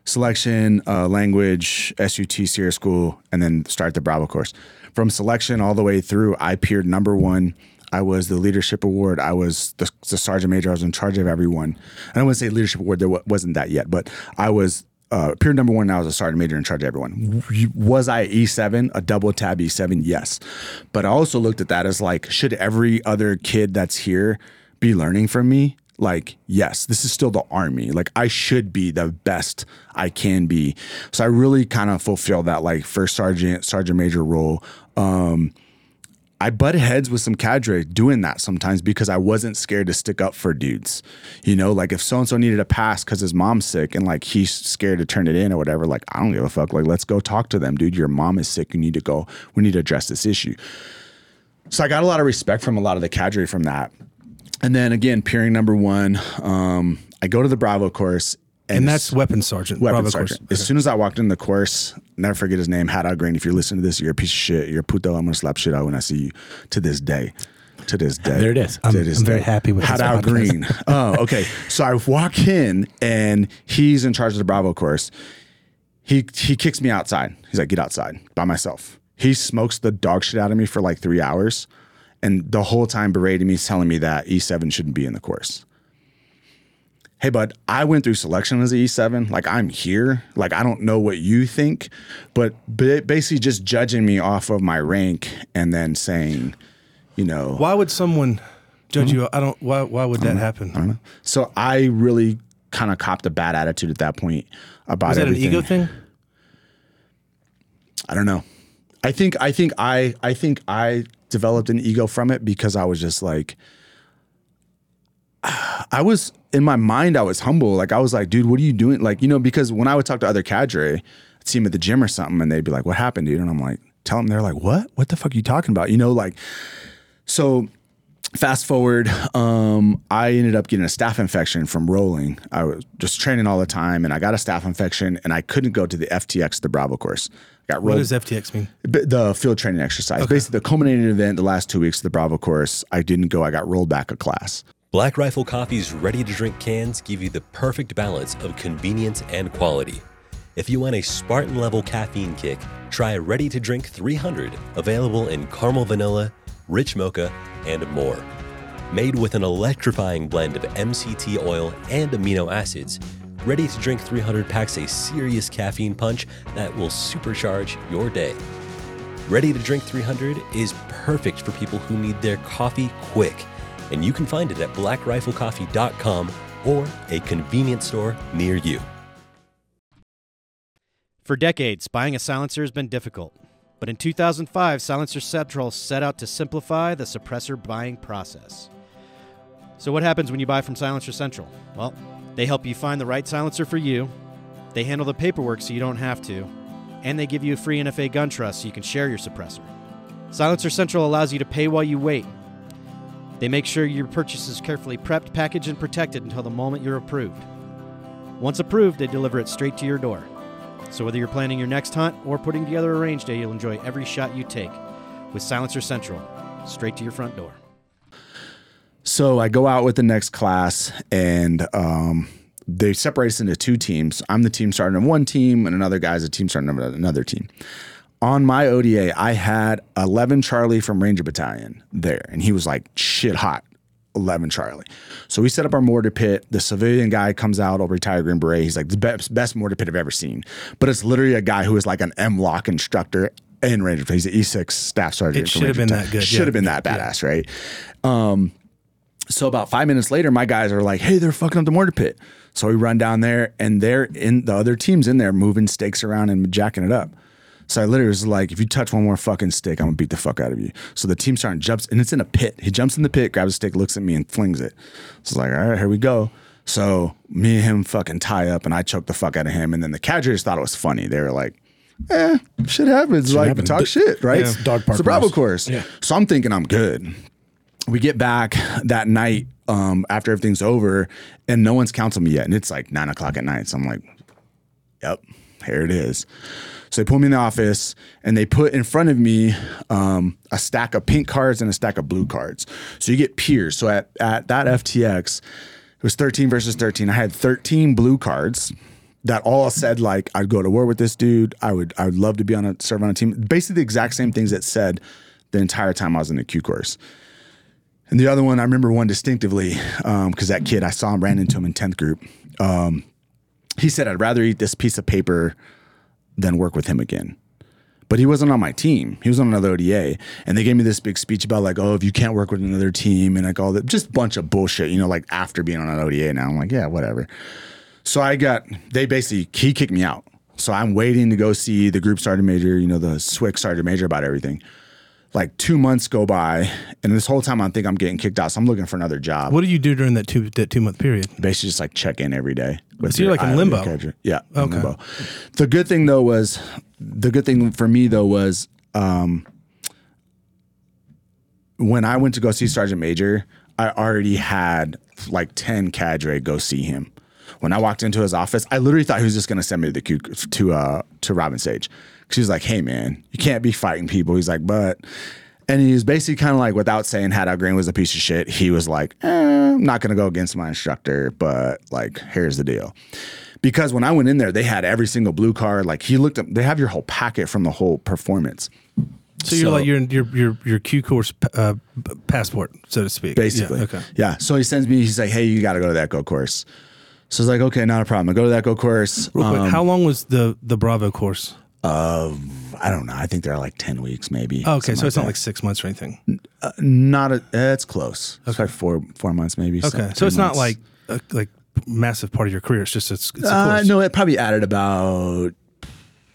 selection, uh, language, SUT, SERE School, and then start the Bravo course. From selection all the way through, I peered number one. I was the leadership award. I was the, the sergeant major. I was in charge of everyone. And I don't want to say leadership award. There wa- wasn't that yet, but I was uh, number one. I was a sergeant major in charge of everyone. Was I E seven, a double tab E seven? Yes, but I also looked at that as like, should every other kid that's here be learning from me? like yes this is still the army like i should be the best i can be so i really kind of fulfill that like first sergeant sergeant major role um I butt heads with some cadre doing that sometimes because I wasn't scared to stick up for dudes. You know, like if so and so needed a pass because his mom's sick and like he's scared to turn it in or whatever, like I don't give a fuck. Like, let's go talk to them, dude. Your mom is sick. You need to go. We need to address this issue. So I got a lot of respect from a lot of the cadre from that. And then again, peering number one, um, I go to the Bravo course. and that's weapon sergeant. weapon Bravo sergeant. course. As soon as I walked in the course, never forget his name, Out Green. If you're listening to this, you're a piece of shit. You're a puto. I'm gonna slap shit out when I see you. To this day. To this day. There it is. I'm- I'm very happy with Out. Green. oh, okay. So I walk in and he's in charge of the Bravo course. He he kicks me outside. He's like, get outside by myself. He smokes the dog shit out of me for like three hours. And the whole time berating me, telling me that E7 shouldn't be in the course hey bud i went through selection as an e7 like i'm here like i don't know what you think but basically just judging me off of my rank and then saying you know Why would someone judge mm-hmm. you? I don't. Why? Why would that mm-hmm. happen? so i really kind of copped a bad attitude at that point about Was that everything. an ego thing? i don't know i think i think i i think i developed an ego from it because i was just like I was in my mind, I was humble. Like I was like, dude, what are you doing? Like, you know, because when I would talk to other cadre, I'd see them at the gym or something, and they'd be like, "What happened, dude?" And I'm like, "Tell them." They're like, "What? What the fuck are you talking about?" You know, like, so. Fast forward, um, I ended up getting a staph infection from rolling. I was just training all the time, and I got a staph infection, and I couldn't go to the FTX, the Bravo course. I got What does FTX mean? The field training exercise. Basically, the culminating event, the last two weeks of the Bravo course, I didn't go. I got rolled back a class. Black Rifle Coffee's ready to drink cans give you the perfect balance of convenience and quality. If you want a Spartan level caffeine kick, try Ready to Drink 300, available in caramel vanilla, rich mocha, and more. Made with an electrifying blend of MCT oil and amino acids, Ready to Drink 300 packs a serious caffeine punch that will supercharge your day. Ready to Drink 300 is perfect for people who need their coffee quick, and you can find it at blackriflecoffee.com or a convenience store near you. For decades, buying a silencer has been difficult. But in 2005, Silencer Central set out to simplify the suppressor buying process. So, what happens when you buy from Silencer Central? Well, they help you find the right silencer for you, they handle the paperwork so you don't have to, and they give you a free NFA gun trust so you can share your suppressor. Silencer Central allows you to pay while you wait. They make sure your purchase is carefully prepped, packaged, and protected until the moment you're approved. Once approved, they deliver it straight to your door. So whether you're planning your next hunt or putting together a range day, you'll enjoy every shot you take with Silencer Central, straight to your front door. So I go out with the next class, and um, they separate us into two teams. I'm the team starting on one team, and another guy's a team starting on another team. On my ODA, I had 11 Charlie from Ranger Battalion there, and he was like shit hot. 11 Charlie. So we set up our mortar pit. The civilian guy comes out, old retired Green Beret. He's like the best, best mortar pit I've ever seen. But it's literally a guy who is like an M lock instructor in Ranger. He's an E6 staff sergeant. It should have been that good, Should yeah. have been that badass, right? Um, so about five minutes later, my guys are like, "Hey, they're fucking up the mortar pit." So we run down there, and they're in the other teams in there moving stakes around and jacking it up. So I literally was like, if you touch one more fucking stick, I'm gonna beat the fuck out of you. So the team sergeant jumps, and it's in a pit. He jumps in the pit, grabs a stick, looks at me, and flings it. So it's like, all right, here we go. So me and him fucking tie up, and I choke the fuck out of him. And then the cadres thought it was funny. They were like, eh, shit happens. like, happens. talk shit, right? It's dog park It's a Bravo course. So I'm thinking I'm good we get back that night um, after everything's over, and no one's counting me yet, and it's like nine o'clock at night. So I'm like, "Yep, here it is." So they pull me in the office, and they put in front of me um, a stack of pink cards and a stack of blue cards. So you get peers. So at at that FTX, it was 13 versus 13. I had 13 blue cards that all said like I'd go to war with this dude. I would I would love to be on a serve on a team. Basically the exact same things that said the entire time I was in the Q course. And the other one, I remember one distinctively because that kid, I saw him, ran into him in 10th group. Um, he said, I'd rather eat this piece of paper than work with him again. But he wasn't on my team. He was on another ODA. And they gave me this big speech about, like, oh, if you can't work with another team and like all that, just bunch of bullshit, you know, like after being on an ODA now. I'm like, yeah, whatever. So I got, they basically, he kicked me out. So I'm waiting to go see the group sergeant major, you know, the SWIC sergeant major about everything. Like two months go by, and this whole time I think I'm getting kicked out. So I'm looking for another job. What do you do during that two that two month period? Basically, just like check in every day. So you're like in limbo? Yeah. in Okay. limbo. The good thing though was, the good thing for me though was, um, when I went to go see Sergeant Major, I already had like 10 cadre go see him. When I walked into his office, I literally thought he was just gonna send me to the to uh to Robin Sage. Cause he's like, hey man, you can't be fighting people. He's like, but and he was basically kind of like, without saying Haddock Green was a piece of shit, he was like, eh, I'm not gonna go against my instructor, but like, here's the deal. Because when I went in there, they had every single blue card. Like he looked up, they have your whole packet from the whole performance. So you're So- like your your your your Q course uh, passport, so to speak. basically. Yeah, okay. Yeah. So he sends me. He's like, "Hey, you got to go to that go course." So I was like, "Okay, not a problem." I go to that go course. Real quick, Um, how long was the the Bravo course? I don't know. I think they're like ten weeks, maybe. Oh, okay, so it's not that. like six months or anything. not. A, eh, it's close. It's like four four months, maybe. Okay, some- so it's three not like a, like massive part of your career. It's just it's, it's Uh, no, it probably added about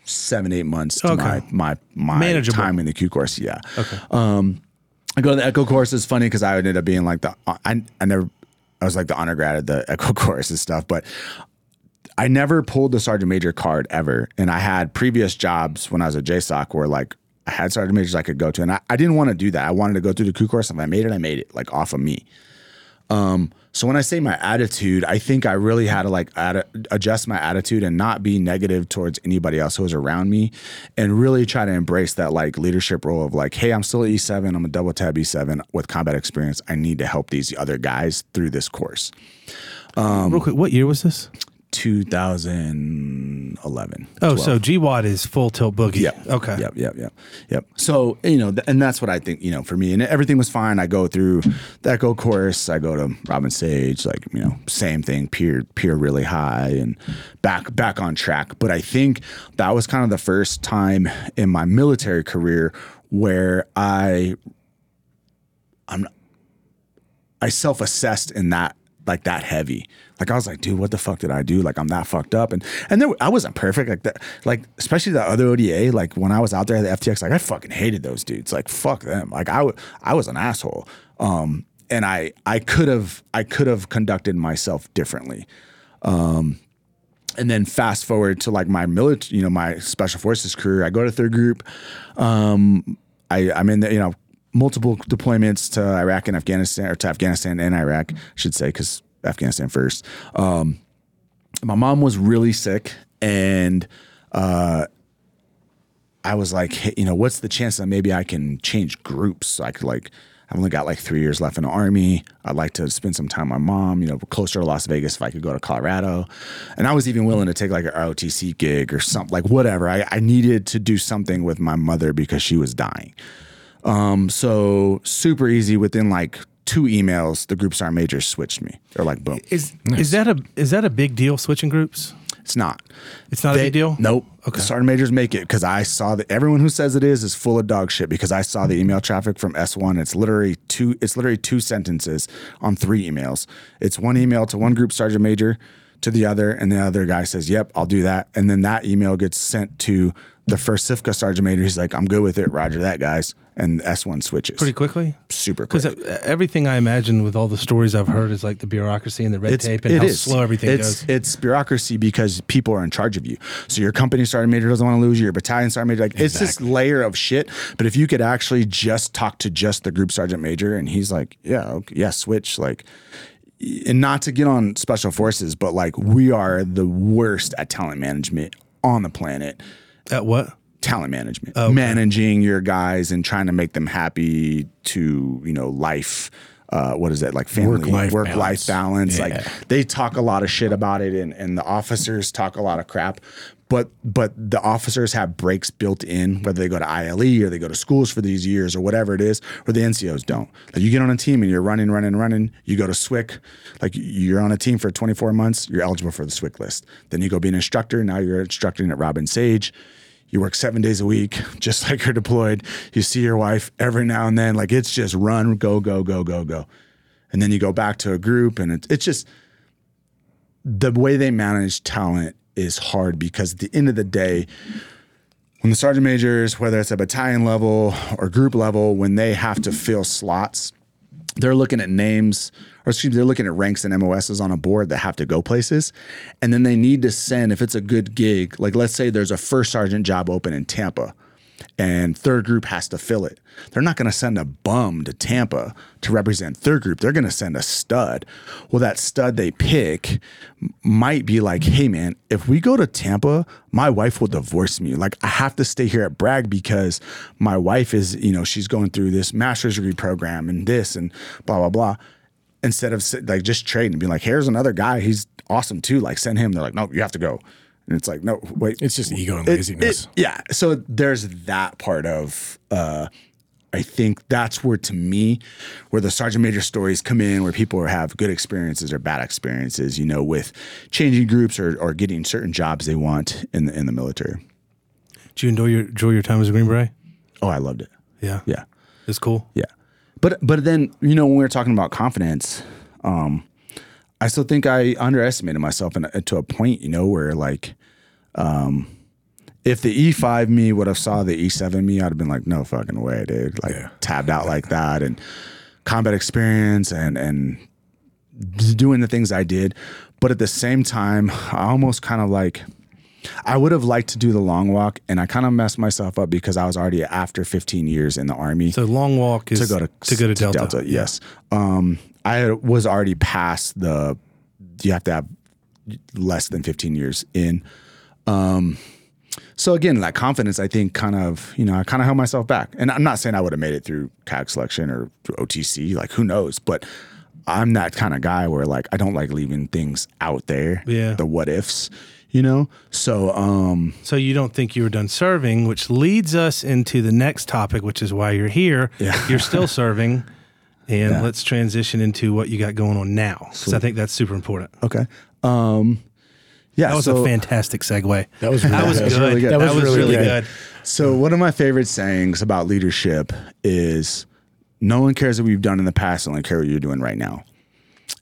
seven eight months to Okay. my my my Manageable. time in the Q course. Yeah. Okay. Um, I go to the Echo course. It's funny because I ended up being like the I I never I was like the honor grad at the Echo course and stuff, but I never pulled the sergeant major card ever. And I had previous jobs when I was a JSOC where like I had sergeant majors I could go to, and I, I didn't want to do that. I wanted to go through the Q course. If I made it, I made it like off of me. Um, so when I say my attitude, I think I really had to like ad- adjust my attitude and not be negative towards anybody else who was around me, and really try to embrace that like leadership role of like, hey, I'm still at E7. I'm a double tab E7 with combat experience. I need to help these other guys through this course. Real quick, what year was this? 2011. Oh, 12. so GWOT is full tilt boogie. Yep. Okay. Yep. Yep. Yep. Yep. So you know, th- and that's what I think. You know, for me, and everything was fine. I go through the Echo course. I go to Robin Sage. Like you know, same thing. Peer peer really high and back back on track. But I think that was kind of the first time in my military career where I I'm I self assessed in that like that heavy. Like I was like, dude, what the fuck did I do? Like I'm that fucked up, and and there, I wasn't perfect. Like that, like especially the other ODA. Like when I was out there at the FTX, like I fucking hated those dudes. Like fuck them. Like I w- I was an asshole. Um, and I I could have I could have conducted myself differently. Um, and then fast forward to like my military, you know, my special forces career. I go to third group. Um, I, I'm in the, you know, multiple deployments to Iraq and Afghanistan, or to Afghanistan and Iraq, I should say, because Afghanistan first. Um, my mom was really sick, and uh, I was like, hey, you know, what's the chance that maybe I can change groups? I could like, I've only got like three years left in the army. I'd like to spend some time with my mom, you know, closer to Las Vegas if I could go to Colorado. And I was even willing to take like an ROTC gig or something, like whatever. I, I needed to do something with my mother because she was dying. Um, so super easy within like two emails, the group sergeant major switched me. They're like, boom. Is is that a is that a big deal switching groups? It's not. It's not a big deal. Nope. Okay. Sergeant majors make it because I saw that everyone who says it is is full of dog shit because I saw the email traffic from S1. It's literally two. It's literally two sentences on three emails. It's one email to one group sergeant major to the other, and the other guy says, "Yep, I'll do that," and then that email gets sent to the first Sifka sergeant major, he's like, I'm good with it. Roger that, guys. And S1 switches Pretty quickly. super quick. Because everything I imagine with all the stories I've heard is like the bureaucracy and the red tape and how is. slow everything it's, goes. It's bureaucracy because people are in charge of you. So your company sergeant major doesn't want to lose you. Your battalion sergeant major, like it's this layer of shit. But if you could actually just talk to just the group sergeant major, and he's like, yeah, okay, yeah, switch, like. And not to get on special forces, but like we are the worst at talent management on the planet At what? talent management, managing your guys and trying to make them happy to you know life. Uh, what is that like family Work-life work balance. life balance? Yeah. Like they talk a lot of shit about it, and and the officers talk a lot of crap. But but the officers have breaks built in, whether they go to ILE or they go to schools for these years or whatever it is, or the NCOs don't. Like you get on a team and you're running, running, running. You go to SWIC, like you're on a team for 24 months, you're eligible for the SWIC list. Then you go be an instructor. Now you're instructing at Robin Sage. You work seven days a week, just like you're deployed. You see your wife every now and then. Like it's just run, go, go, go, go, go. And then you go back to a group, and it, it's just the way they manage talent is hard because at the end of the day, when the sergeant majors, whether it's a battalion level or group level, when they have to fill slots, they're looking at names, or excuse me, they're looking at ranks and MOSs on a board that have to go places. And then they need to send, if it's a good gig, like let's say there's a first sergeant job open in Tampa and third group has to fill it. They're not going to send a bum to Tampa to represent third group. They're going to send a stud. Well, that stud they pick might be like, hey, man, if we go to Tampa, my wife will divorce me. Like, I have to stay here at Bragg because my wife is, you know, she's going through this master's degree program and this and blah, blah, blah. Instead of like just trading and being like, here's another guy. He's awesome too. Like, send him. They're like, no, you have to go. And it's like, no, wait. It's just ego and It- laziness. it- yeah. So there's that part of uh I think that's where to me, where the sergeant major stories come in, where people have good experiences or bad experiences, you know, with changing groups or, or getting certain jobs they want in the in the military. Did you enjoy your enjoy your time as a Green Beret? Oh, I loved it. Yeah. Yeah. It's cool. Yeah. But but then, you know, when we were talking about confidence, um, I still think I underestimated myself in, to a point, you know, where like um if the E5 me would have saw the E7 me, I'd have been like, no fucking way, dude. Like tabbed out like that and combat experience and and doing the things I did. But at the same time, I almost kind of like I would have liked to do the long walk and I kind of messed myself up because I was already after 15 years in the army So long walk is to go to to go to Delta. yes. Um, I was already past the. You have to have less than 15 years in. Um, so again, that confidence, I think, kind of, you know, I kind of held myself back. And I'm not saying I would have made it through CAG selection or through OTC, like who knows, but I'm that kind of guy where like I don't like leaving things out there. Yeah. The what ifs, you know. So um, So you don't think you were done serving, which leads us into the next topic, which is why you're here. Yeah. You're still serving. And let's transition into what you got going on now. Because I think that's super important. okay. Um, yeah. That was so, a fantastic segue. That was really that was good. good. That was really good. That, That was, was really really good. good. So one of my favorite sayings about leadership is no one cares what we've done in the past, only care what you're doing right now.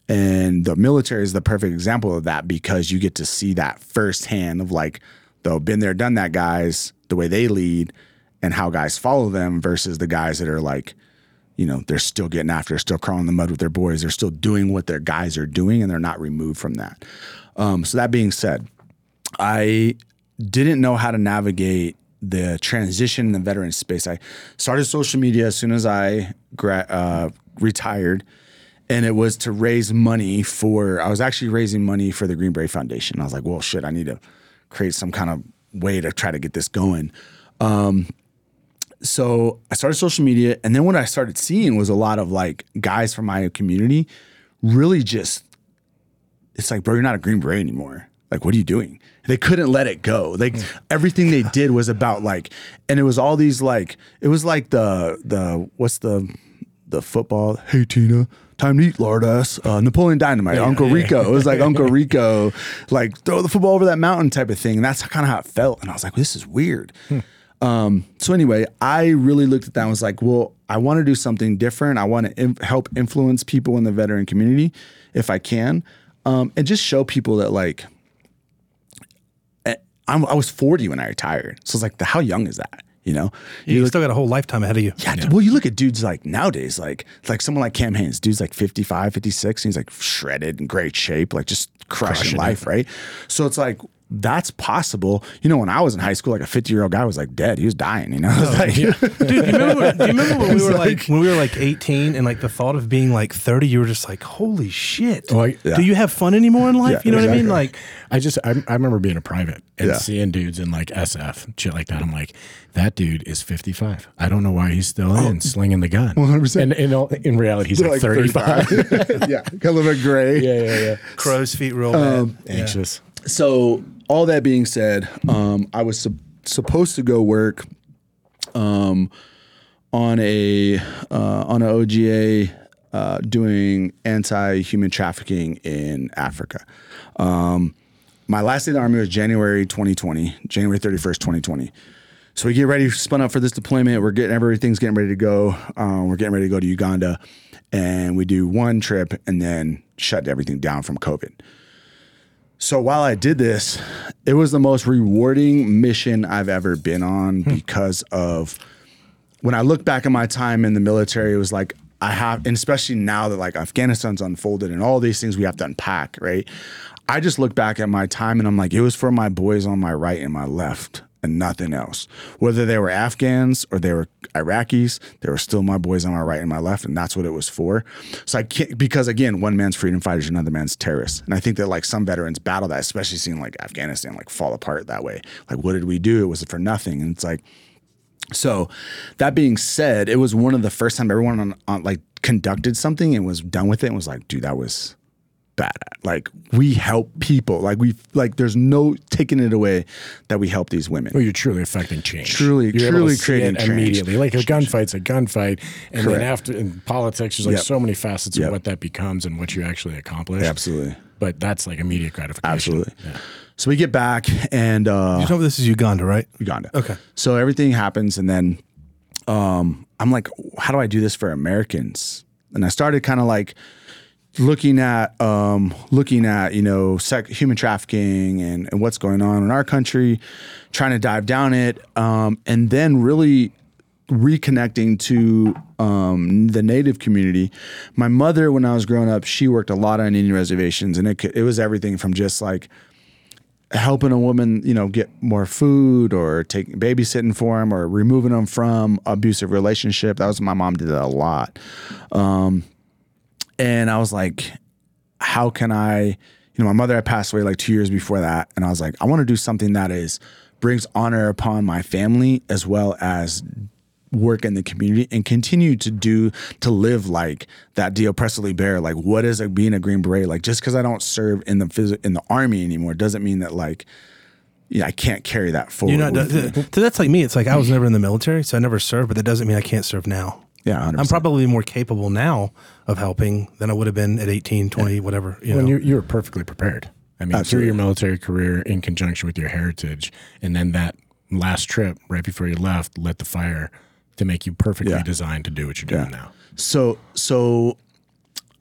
And the military is the perfect example of that because you get to see that firsthand of like the been there, done that guys, the way they lead and how guys follow them versus the guys that are like, you know, they're still getting after, still crawling the mud with their boys. They're still doing what their guys are doing and they're not removed from that. Um, so that being said, I didn't know how to navigate the transition in the veteran space. I started social media as soon as I gra- uh, retired, and it was to raise money for. I was actually raising money for the Green Foundation. I was like, well, shit, I need to create some kind of way to try to get this going. Um, so I started social media, and then what I started seeing was a lot of like guys from my community really just it's like, bro, you're not a Green Beret anymore. Like, what are you doing? They couldn't let it go. Like everything they did was about like, and it was all these like, it was like the the what's the the football? Hey Tina, time to eat, lard ass. Uh, Napoleon Dynamite, Uncle Rico. It was like Uncle Rico, like throw the football over that mountain type of thing. And that's kind of how it felt. And I was like, this is weird. Um, so anyway, I really looked at that and was like, well, I want to do something different. I want to help influence people in the veteran community if I can, um, and just show people that like eh, I'm, I was 40 when I retired. So it's like, the, how young is that? You know, You look- still got a whole lifetime ahead of you. yeah, Well, you look at dudes like nowadays, like like someone like Cam Hanes, dude's like 55, 56, and he's like shredded in great shape, like just crushing, life, right? So it's like that's possible. You know, when I was in high school, like a 50 year old guy was like dead. He was dying, you know? It's like- Dude, do you remember, do you remember when we were like, like- when we were like 18 and like the thought of being like 30, you were just like, holy shit. Well, I- Yeah. Do you have fun anymore in life? Yeah, you know what I mean? Like, I just I, I remember being a private and Yeah. seeing dudes in like SF shit like that. I'm like, that dude is 55. I don't know why he's still in slinging the gun. 100%. And in, all- in reality, he's They're like, 35. yeah, kind of a gray. yeah, yeah, yeah. crow's feet real Um, bad. Anxious. so all that being said, um, I was sup- supposed to go work um, on a uh, on an OGA uh, doing anti-human trafficking in Africa. Um, my last day in the army was January 2020, January 31st, 2020. So we get ready, spun up for this deployment. We're getting everything's getting ready to go. Um, we're getting ready to go to Uganda, and we do one trip and then shut everything down from COVID. So while I did this, it was the most rewarding mission I've ever been on hmm. because of when I look back at my time in the military, it was like I have, and especially now that like Afghanistan's unfolded and all these things we have to unpack, right? I just look back at my time and I'm like, it was for my boys on my right and my left and nothing else. Whether they were Afghans or they were Iraqis, they were still my boys on my right and my left, and that's what it was for. So I can't because again, one man's freedom fighters, another man's terrorists, and I think that like some veterans battle that, especially seeing like Afghanistan like fall apart that way. Like, what did we do? It was for nothing, and it's like. So, that being said, it was one of the first time everyone on, on like conducted something and was done with it and was like, dude, that was bad. At. Like we help people. Like we like there's no taking it away that we help these women. Well, you're truly affecting change. Truly- You're able to truly see creating it change. immediately. Like a gunfight's a gunfight, and Correct. then after in politics, there's like Yep. so many facets Yep. of what that becomes and what you actually accomplish. Absolutely. But that's like immediate gratification. Absolutely. So we get back and uh You know this is Uganda, right? Uganda. Okay. So everything happens, and then um, I'm like, how do I do this for Americans? And I started kind of like looking at um, looking at you know sec- human trafficking and, and what's going on in our country, trying to dive down it, um, and then really reconnecting to um, the native community. My mother, when I was growing up, she worked a lot on Indian reservations, and it it was everything from just like helping a woman, you know, get more food or taking babysitting for them or removing them from abusive relationship. That was my mom did that a lot. Um, and I was like, how can I, you know, my mother had passed away like two years before that. And I was like, I want to do something that is brings honor upon my family as well as work in the community and continue to do to live like that De Oppresso Liber. Like, what is it being a Green Beret? Like, just because I don't serve in the phys- in the army anymore doesn't mean that like, yeah, I can't carry that forward. You know, with me. So that's like me. It's like I was never in the military, so I never served, but that doesn't mean I can't serve now. Yeah, 100%. I'm probably more capable now of helping than I would have been at 18, 20, whatever. You When know. you you were perfectly prepared. I mean, Absolutely. through your military career in conjunction with your heritage, and then that last trip right before you left lit the fire to make you perfectly Yeah. designed to do what you're doing Yeah. now. So so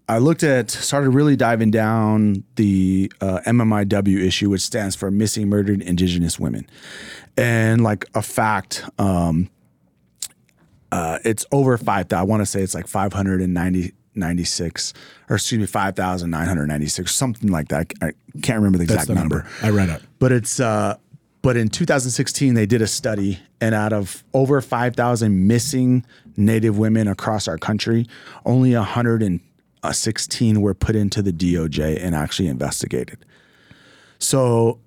I looked at started really diving down the uh, MMIW issue, which stands for Missing Murdered Indigenous Women, and like a fact, um, uh, it's over five thousand. I want to say it's like five hundred and ninety. 96 or excuse me 5996 something like that I can't remember the That's exact the number. number I read it. but it's uh but in 2016 they did a study and out of over 5000 missing native women across our country only 116 were put into the DOJ and actually investigated so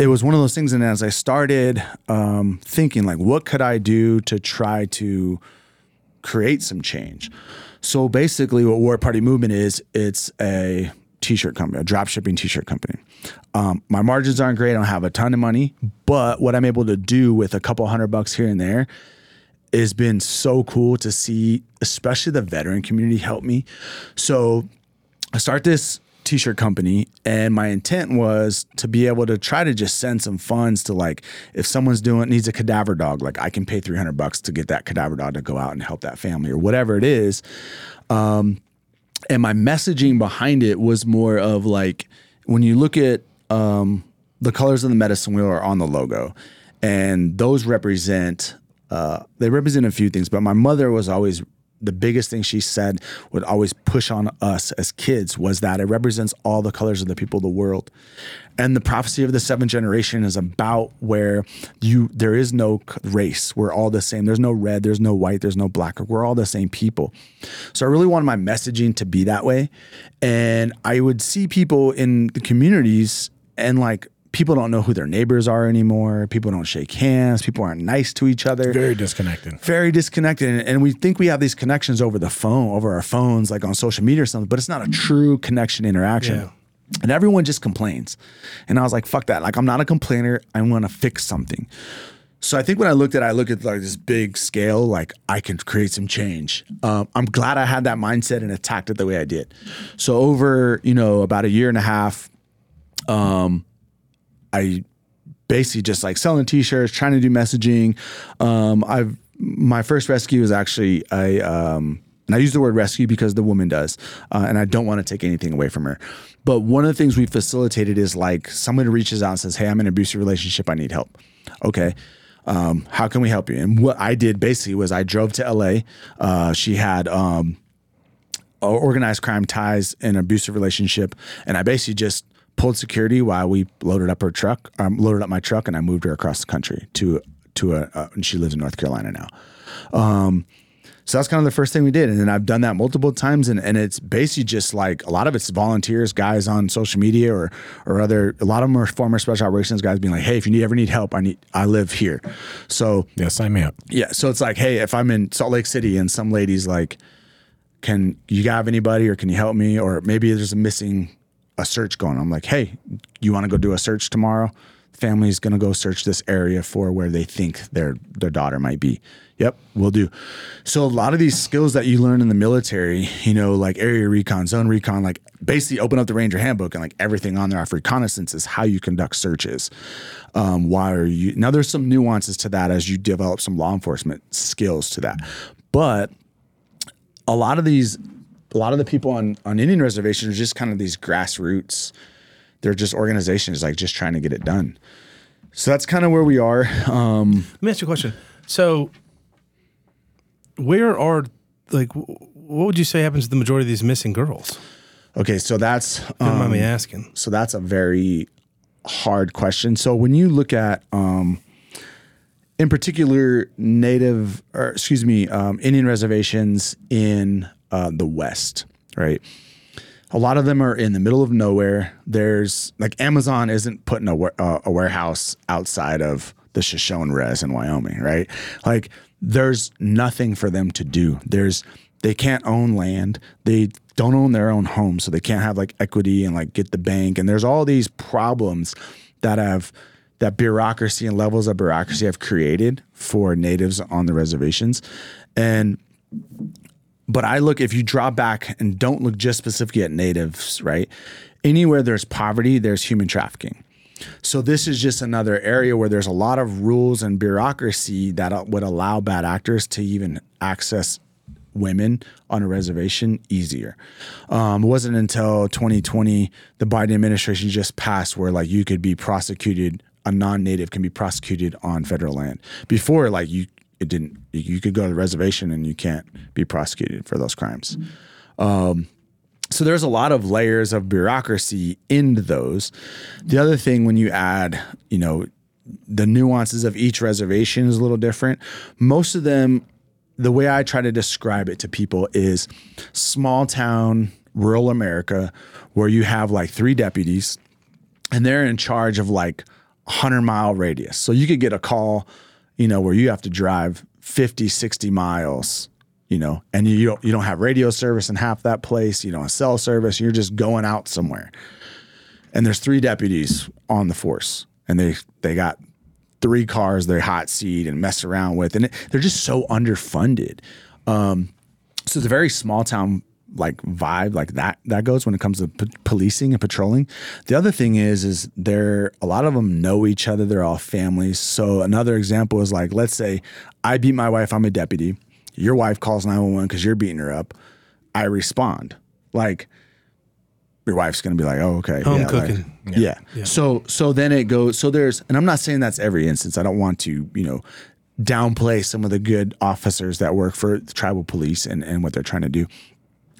it was one of those things and as i started um, thinking like what could i do to try to create some change? So basically what war party movement is it's a t-shirt company a drop shipping t-shirt company. Um, my margins aren't great i don't have a ton of money but what i'm able to do with a couple hundred bucks here and there has been so cool to see especially the veteran community help me. So I start this t-shirt company and my intent was to be able to try to just send some funds to like if someone's doing needs a cadaver dog like I can pay 300 bucks to get that cadaver dog to go out and help that family or whatever it is um and my messaging behind it was more of like when you look at um the colors of the medicine wheel are on the logo, and those represent uh, they represent a few things. But my mother was always the biggest thing she said would always push on us as kids was that it represents all the colors of the people of the world. And the prophecy of the seventh generation is about where you there is no race. We're all the same. There's no red there's no white there's no black. We're all the same people. So i really wanted my messaging to be that way. And i would see people in the communities and like people don't know who their neighbors are anymore. People don't shake hands. People aren't nice to each other. Very disconnected. very disconnected. And, and we think we have these connections over the phone over our phones like on social media or something but it's not a true connection interaction. Yeah. and everyone just complains. And i was like fuck that. Like i'm not a complainer. I want to fix something. So i think when i looked at it i looked at like this big scale like i can create some change. Um, i'm glad i had that mindset and attacked it the way i did. So over you know about a year and a half um, I basically just like selling t-shirts, trying to do messaging. Um, I've my first rescue was actually I um, and I use the word rescue because the woman does, uh, and I don't want to take anything away from her. But one of the things we facilitated is like someone reaches out and says, "Hey, I'm in an abusive relationship. I need help." Okay. Um, how can we help you? And what I did basically was I drove to LA. Uh, she had um, organized crime ties in an abusive relationship, and I basically just pulled security while we loaded up her truck, um, loaded up my truck, and I moved her across the country to to a. Uh, and she lives in North Carolina now. Um, so that's kind of the first thing we did, and then I've done that multiple times, and, and it's basically just like a lot of it's volunteers, guys on social media or or other. A lot of them are former special operations guys being like, "Hey, if you need, ever need help, I need I live here." So Yeah, sign me up. yeah, so it's like, hey, if I'm in Salt Lake City and some lady's like, "Can you have anybody, or can you help me?" Or maybe there's a missing a search going. I'm like, hey, you want to go do a search tomorrow? Family's gonna go search this area for where they think their their daughter might be. Yep, we'll do. So a lot of these skills that you learn in the military, you know, like area recon, zone recon, like basically open up the Ranger handbook and like everything on there for reconnaissance is how you conduct searches. Um, why are you now? There's some nuances to that as you develop some law enforcement skills to that, but a lot of these a lot of the people on on Indian reservations are just kind of these grassroots. They're just organizations like just trying to get it done. So that's kind of where we are. Um, Let me ask you a question. So, where are like what would you say happens to the majority of these missing girls? okay, so that's Don't mind um, me asking. so that's a very hard question. So when you look at, um, in particular, native or excuse me, um, Indian reservations in uh, the West, right? A lot of them are in the middle of nowhere. There's like Amazon isn't putting a, uh, a warehouse outside of the Shoshone Res in Wyoming, right? Like there's nothing for them to do. There's they can't own land. They don't own their own home, so they can't have like equity and like get the bank. And there's all these problems that have that bureaucracy and levels of bureaucracy have created for natives on the reservations. And but I look if you draw back and don't look just specifically at natives, right? Anywhere there's poverty, there's human trafficking. So this is just another area where there's a lot of rules and bureaucracy that uh, would allow bad actors to even access women on a reservation easier. Um, it wasn't until 2020 the Biden administration just passed where like you could be prosecuted, a non-native can be prosecuted on federal land. Before, like you, it didn't. You could go to the reservation and you can't be prosecuted for those crimes. Um, so there's a lot of layers of bureaucracy into those. The other thing when you add, you know, the nuances of each reservation is a little different. Most of them, the way I try to describe it to people is small town, rural America, where you have like three deputies and they're in charge of like a 100 mile radius. So you could get a call, you know, where you have to drive 50, 60 miles, you know, and you don't, you don't have radio service in half that place, you don't have cell service, you're just going out somewhere. And there's three deputies on the force and they they got three cars they hot seat and mess around with and it, they're just so underfunded. Um, so it's a very small town like vibe like that that goes when it comes to p- policing and patrolling the other thing is is they're a lot of them know each other they're all families so another example is like let's say i beat my wife i'm a deputy your wife calls 911 because you're beating her up i respond like your wife's gonna be like, oh, okay, Home yeah, like- cooking. yeah. So so then it goes. So there's, and I'm not saying that's every instance. I don't want to, you know, downplay some of the good officers that work for the tribal police and and what they're trying to do.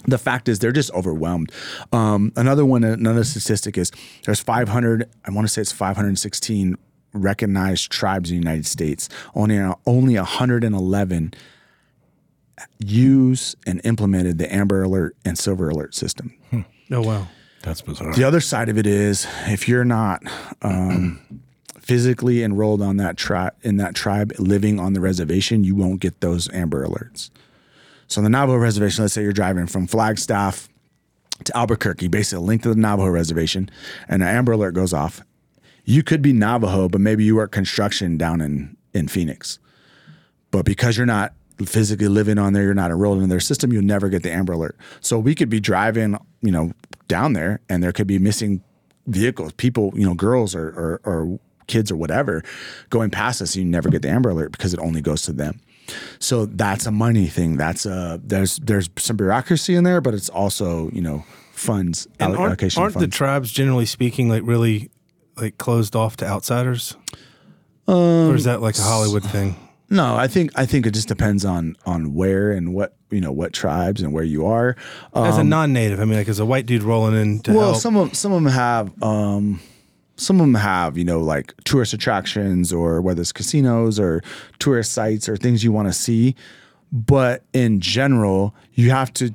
The fact is, they're just overwhelmed. Um, another one, another statistic is there's 500. I want to say it's 516 recognized tribes in the United States. Only only 111 use and implemented the Amber Alert and Silver Alert system. Oh wow. That's bizarre. The other side of it is if you're not um, physically enrolled on that tribe in that tribe living on the reservation, you won't get those Amber Alerts. So on the Navajo reservation, let's say you're driving from Flagstaff to Albuquerque, basically linked to the Navajo reservation, and an Amber Alert goes off. You could be Navajo, but maybe you work construction down in in Phoenix. But because you're not physically living on there, you're not enrolled in their system, you'll never get the Amber Alert. So we could be driving, you know, down there and there could be missing vehicles, people, you know, girls or, or, or kids or whatever going past us. And you never get the Amber Alert because it only goes to them. So that's a money thing. That's a, there's, there's some bureaucracy in there, but it's also, you know, funds, And aren't, allocation aren't the tribes generally speaking like really like closed off to outsiders? or is that like a Hollywood thing? No, I think I think it just depends on on where and what you know what tribes and where you are. As a non-native, I mean, like as a white dude rolling in to Um, well, help. some of some of them have um, some of them have you know like tourist attractions or whether it's casinos or tourist sites or things you want to see. But in general, you have to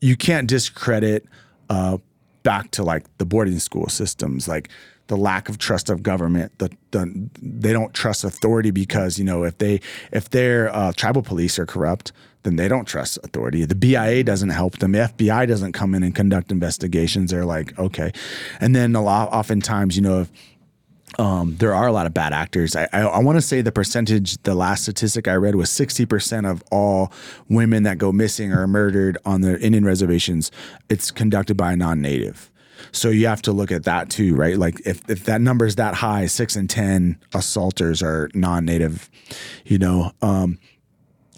you can't discredit uh, back to like the boarding school systems like the lack of trust of government the, the they don't trust authority because you know if they if their uh, tribal police are corrupt then they don't trust authority the bia doesn't help them the fbi doesn't come in and conduct investigations they're like okay and then a lot oftentimes you know if um, there are a lot of bad actors. I, I, I want to say the percentage, the last statistic I read was 60% of all women that go missing or murdered on the Indian reservations, it's conducted by a non native. So you have to look at that too, right? Like if, if that number is that high, six and 10 assaulters are non native, you know. Um,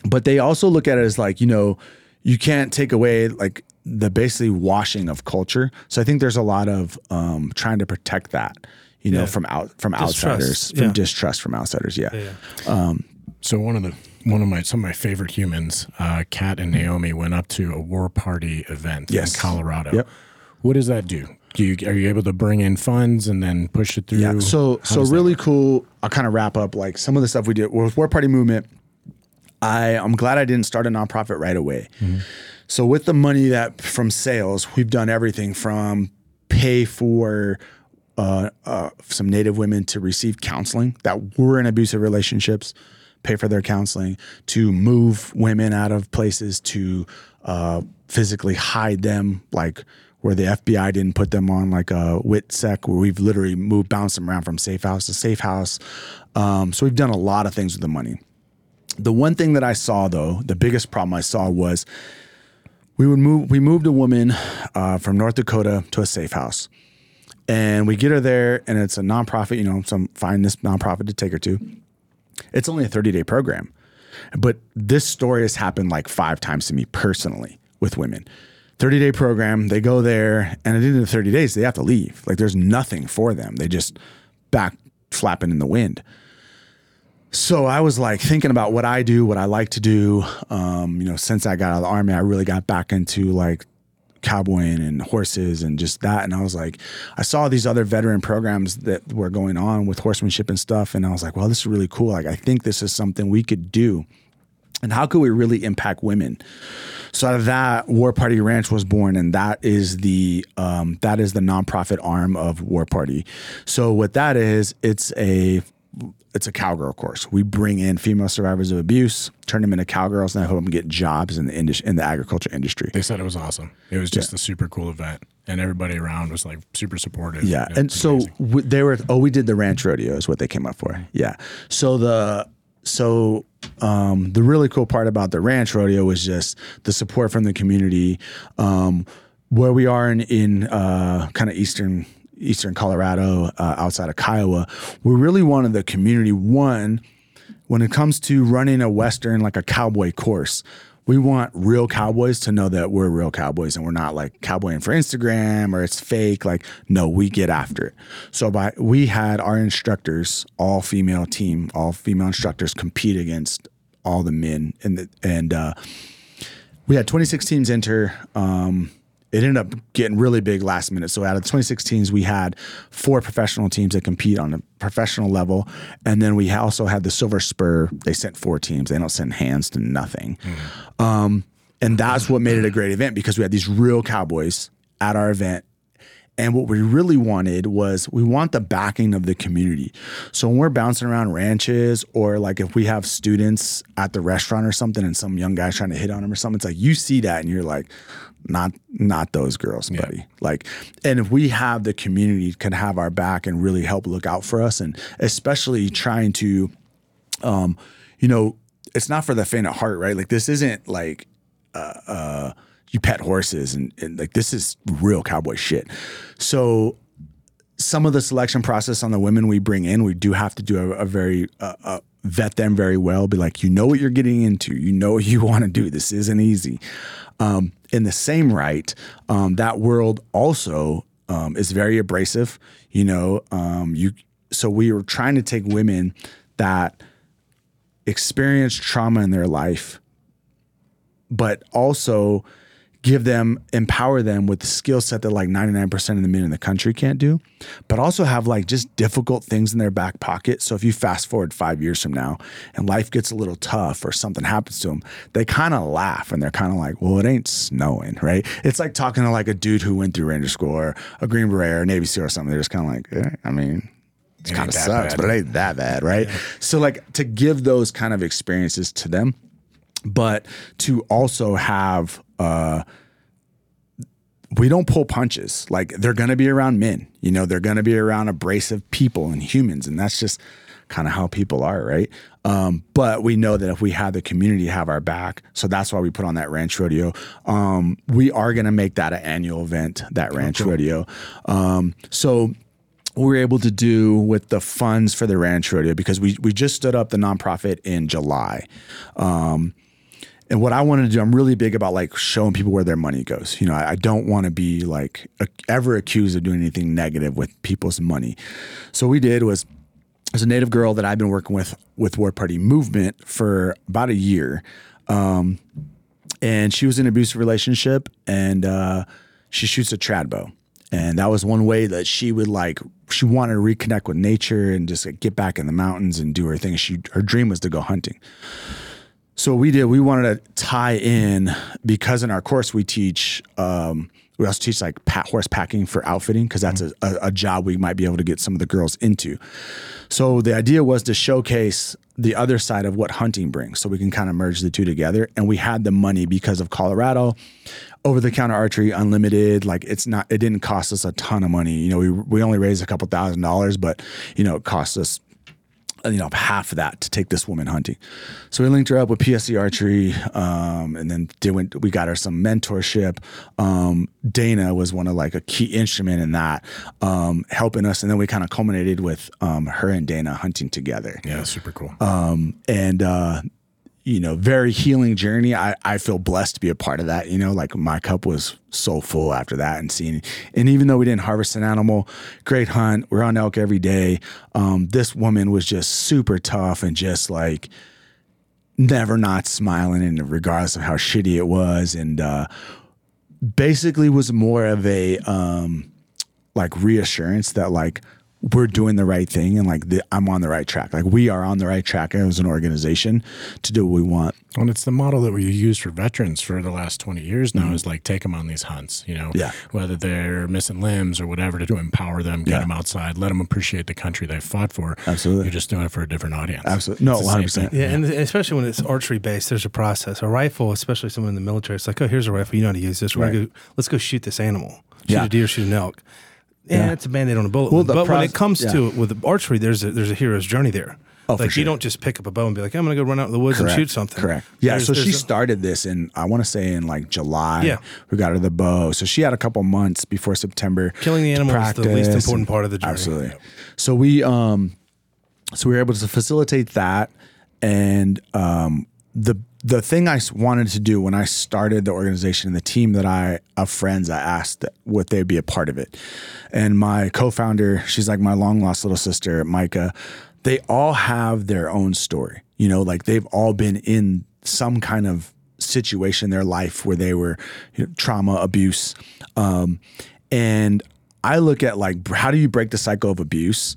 but they also look at it as like, you know, you can't take away like the basically washing of culture. So I think there's a lot of um, trying to protect that, you know, from out from Distrust, outsiders, from yeah. distrust from outsiders. Yeah. yeah. So one of the one of my some of my favorite humans, uh, Kat and Naomi, went up to a war party event Yes. in Colorado. Yep. What does that do? Do you are you able to bring in funds and then push it through? Yeah. So How so really work? cool. I'll kind of wrap up like some of the stuff we did with War Party Movement. I I'm glad I didn't start a nonprofit right away. So with the money that from sales, we've done everything from pay for uh, uh, some Native women to receive counseling that were in abusive relationships, pay for their counseling, to move women out of places, to uh, physically hide them, like where the FBI didn't put them on like a WITSEC, where we've literally moved, bounced them around from safe house to safe house. Um, so we've done a lot of things with the money. The one thing that I saw though, the biggest problem I saw was we would move we moved a woman uh, from North Dakota to a safe house. And we get her there and it's a nonprofit, you know, some find this nonprofit to take her to. It's only a 30-day program. But this story has happened like five times to me personally with women. 30 day program, they go there, and at the end of 30 days, they have to leave. Like there's nothing for them. They just back flapping in the wind. So I was like thinking about what I do, what I like to do. Um, you know, since I got out of the army, I really got back into like cowboying and horses and just that. And I was like, I saw these other veteran programs that were going on with horsemanship and stuff. And I was like, well, this is really cool. Like, I think this is something we could do. And how could we really impact women? So out of that, War Party Ranch was born, and that is the um, that is the nonprofit arm of War Party. So what that is, it's a it's a cowgirl course. We bring in female survivors of abuse, turn them into cowgirls, and I help them get jobs in the indus- in the agriculture industry. They said it was awesome. It was just a super cool event, and everybody around was like super supportive. Yeah, and so w- they were. Oh, we did the ranch rodeo is what they came up for. Yeah. So the so um, the really cool part about the ranch rodeo was just the support from the community. Um, where we are in in uh, kind of eastern eastern Colorado, uh, outside of Kiowa, we really wanted the community one when it comes to running a western like a cowboy course we want real cowboys to know that we're real cowboys and we're not like cowboying for Instagram or it's fake. Like, no, we get after it. So by we had our instructors, all female team, all female instructors compete against all the men and and uh, we had 26 teams enter. Um, it ended up getting really big last minute. So out of the 26 teams, we had four professional teams that compete on a professional level, and then we also had the Silver Spur. They sent four teams. They don't send hands to nothing, um, and that's what made it a great event because we had these real cowboys at our event. And what we really wanted was we want the backing of the community. So when we're bouncing around ranches or like if we have students at the restaurant or something and some young guy's trying to hit on them or something, it's like you see that and you're like, not not those girls, buddy. Like, and if we have the community can have our back and really help look out for us, and especially trying to, um, you know, it's not for the faint of heart, right? Like this isn't like uh, uh, you pet horses and, and like this is real cowboy shit. So some of the selection process on the women we bring in, we do have to do a, a very uh, uh, vet them very well. Be like, you know what you're getting into. You know what you want to do. This isn't easy. Um, in the same right, um, that world also um, is very abrasive. You know, um, you. So we were trying to take women that experience trauma in their life, but also give them empower them with the skill set that like 99% of the men in the country can't do but also have like just difficult things in their back pocket. So if you fast forward five years from now and life gets a little tough or something happens to them they kind of laugh and they're kind of like well it ain't snowing right? It's like talking to like a dude who went through ranger school or a green beret or navy seal or something. They're just kind of like eh, i mean it kind of sucks bad. but it ain't that bad right? So like to give those kind of experiences to them but to also have uh we don't pull punches. Like they're going to be around men you know they're going to be around abrasive people and humans and that's just kind of how people are right? Um, but we know that if we have the community have our back so that's why we put on that ranch rodeo. Um, we are going to make that an annual event that ranch rodeo. Um, so we were able to do with the funds for the ranch rodeo because we we just stood up the nonprofit in July. Um, and what I wanted to do, I'm really big about like showing people where their money goes. You know, I, I don't want to be like a, ever accused of doing anything negative with people's money. So what we did was there's a native girl that I've been working with with War Party Movement for about a year. Um, and she was in an abusive relationship and uh, she shoots a trad bow. And that was one way that she would like she wanted to reconnect with nature and just like, get back in the mountains and do her thing. She her dream was to go hunting. So we did we wanted to tie in because in our course we teach um, we also teach like pat horse packing for outfitting because that's a, a, a job we might be able to get some of the girls into. So the idea was to showcase the other side of what hunting brings so we can kind of merge the two together. And we had the money because of Colorado, over the counter archery, unlimited. Like it's not, it didn't cost us a ton of money. You know, we, we only raised a couple thousand dollars, but, you know, it cost us you know half of that to take this woman hunting. So we linked her up with PSE Archery, um, and then we got her some mentorship. Um, Dana was one of like a key instrument in that, um, helping us, and then we kind of culminated with um, her and Dana hunting together. Yeah, super cool. Um, and uh, you know, very healing journey. I, I feel blessed to be a part of that. You know, like my cup was so full after that and seeing, and even though we didn't harvest an animal, great hunt, we're on elk every day. Um, this woman was just super tough and just like never not smiling and regardless of how shitty it was. And, uh, basically was more of a, um, like reassurance that like, we're doing the right thing and like the, I'm on the right track. Like we are on the right track as an organization to do what we want. And it's the model that we use for veterans for the last 20 years now is like take them on these hunts, you know, Mm-hmm. Yeah. whether they're missing limbs or whatever to empower them, get Yeah. them outside, let them appreciate the country they fought for. Absolutely. You're just doing it for a different audience. Absolutely. No, It's the same 100%. thing. Yeah, and especially when it's archery based, there's a process. A rifle, especially someone in the military, it's like, oh, here's a rifle. You know how to use this. We're gonna Right. go, let's go shoot this animal. Shoot Yeah. a deer, shoot an elk. Yeah, Yeah. it's a band-aid on a bullet. Well, but when it comes to it with archery, there's a, there's a hero's journey there. Oh, like sure. you don't just pick up a bow and be like, I'm gonna go run out in the woods Correct. and shoot something. Correct. Yeah. There's- so there's she a- started this in, I want to say in like July. Yeah. We got her the bow. So she had a couple months before September. Killing the animal is the least important part of the journey. Absolutely. So we, um, so we were able to facilitate that. And, um, the, the thing I wanted to do when I started the organization and the team that I of friends I asked would they be a part of it, and my co-founder, she's like my long lost little sister, Micah. They all have their own story. You know, like they've all been in some kind of situation in their life where they were you know, trauma, abuse, um, and I look at like how do you break the cycle of abuse?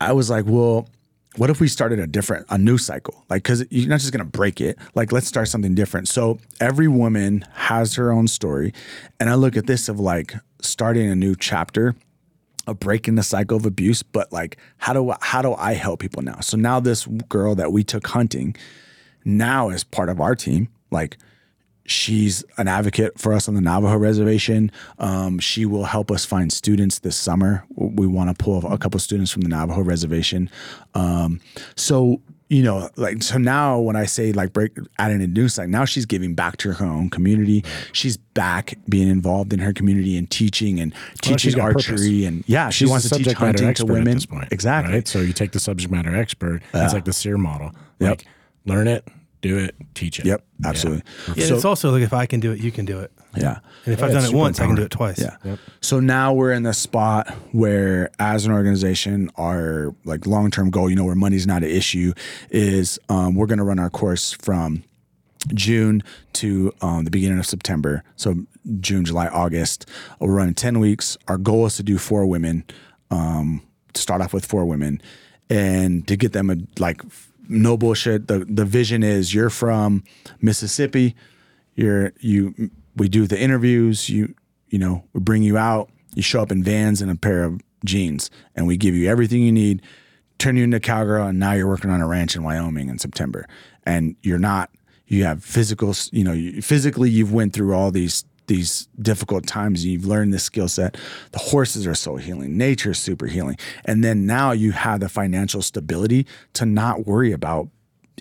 I was like, well, what if we started a different, a new cycle? Like, cause you're not just gonna break it. Like, let's start something different. So every woman has her own story. And I look at this of like starting a new chapter of breaking the cycle of abuse, but like, how do I, how do I help people now? So now this girl that we took hunting now is part of our team. Like, she's an advocate for us on the Navajo reservation. Um, she will help us find students this summer. We want to pull a couple students from the Navajo reservation. Um, so you know, like so now when I say like break adding a new site, now she's giving back to her own community. She's back being involved in her community and teaching and teaching got archery purpose. and yeah, she She's wants to teach hunting to women. point. Exactly. Right? So you take the subject matter expert. It's like the SERE model. Yep. Like learn it, do it, teach it. Yep, absolutely. Yeah, So- it's also like if I can do it, you can do it. yeah. And if Yeah, I've done it once, I can do it twice. Yeah. So now we're in the spot where, as an organization, our like long term goal, you know, where money's not an issue, is um, we're going to run our course from June to um, the beginning of September. So June, July, August. We're running ten weeks. Our goal is to do four women. Um, to start off with four women, and to get them a like no bullshit. The the vision is you're from Mississippi. You're you we do the interviews. You you know we bring you out. You show up in vans and a pair of jeans and we give you everything you need. Turn you into cowgirl and now you're working on a ranch in wyoming in september. And you're not you have physical you know you, physically you've went through all these these difficult times you've learned this skill set the horses are so healing nature is super healing and then now you have the financial stability to not worry about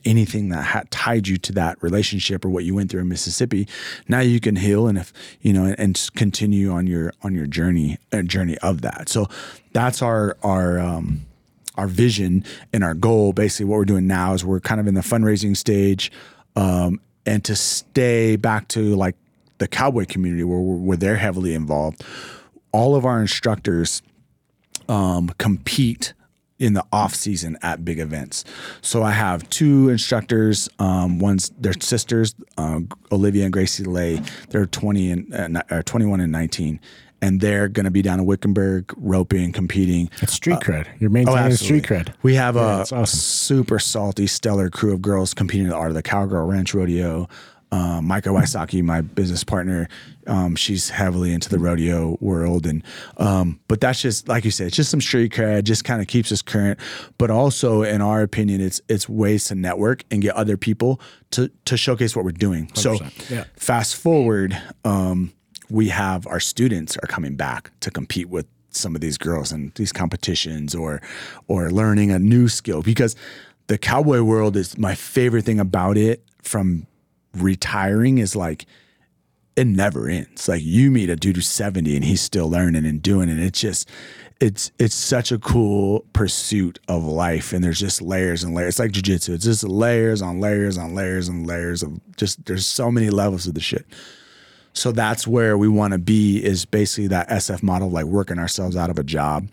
anything that had tied you to that relationship or what you went through in Mississippi, now you can heal and if you know and, and continue on your on your journey uh, journey of that. So that's our our um, our vision and our goal. Basically, what we're doing now is we're kind of in the fundraising stage, um, and to stay back to like the cowboy community where, where they're heavily involved. All of our instructors um, compete in the off season at big events. So I have two instructors. Um, one's their sisters, uh, Olivia and Gracie Lay. They're 20 and uh, or 21 and 19. And they're going to be down in Wickenburg roping, competing. It's street cred. You're maintaining street cred. We have a it's awesome. super salty, stellar crew of girls competing in the art of the cowgirl ranch rodeo. Um, Micah Wysocki, my business partner, um, she's heavily into the rodeo world, and um, but that's just like you said, it's just some street cred, just kind of keeps us current. But also, in our opinion, it's it's ways to network and get other people to to showcase what we're doing. So, 100%. Yeah. fast forward, um, we have our students are coming back to compete with some of these girls in these competitions or or learning a new skill because the cowboy world is my favorite thing about it from retiring is like it never ends. Like you meet a dude who's 70 and he's still learning and doing it. It's just it's it's such a cool pursuit of life and there's just layers and layers. It's like jujitsu. It's just layers on layers on layers and layers of just there's so many levels of the shit. So that's where we want to be is basically that SF model, like working ourselves out of a job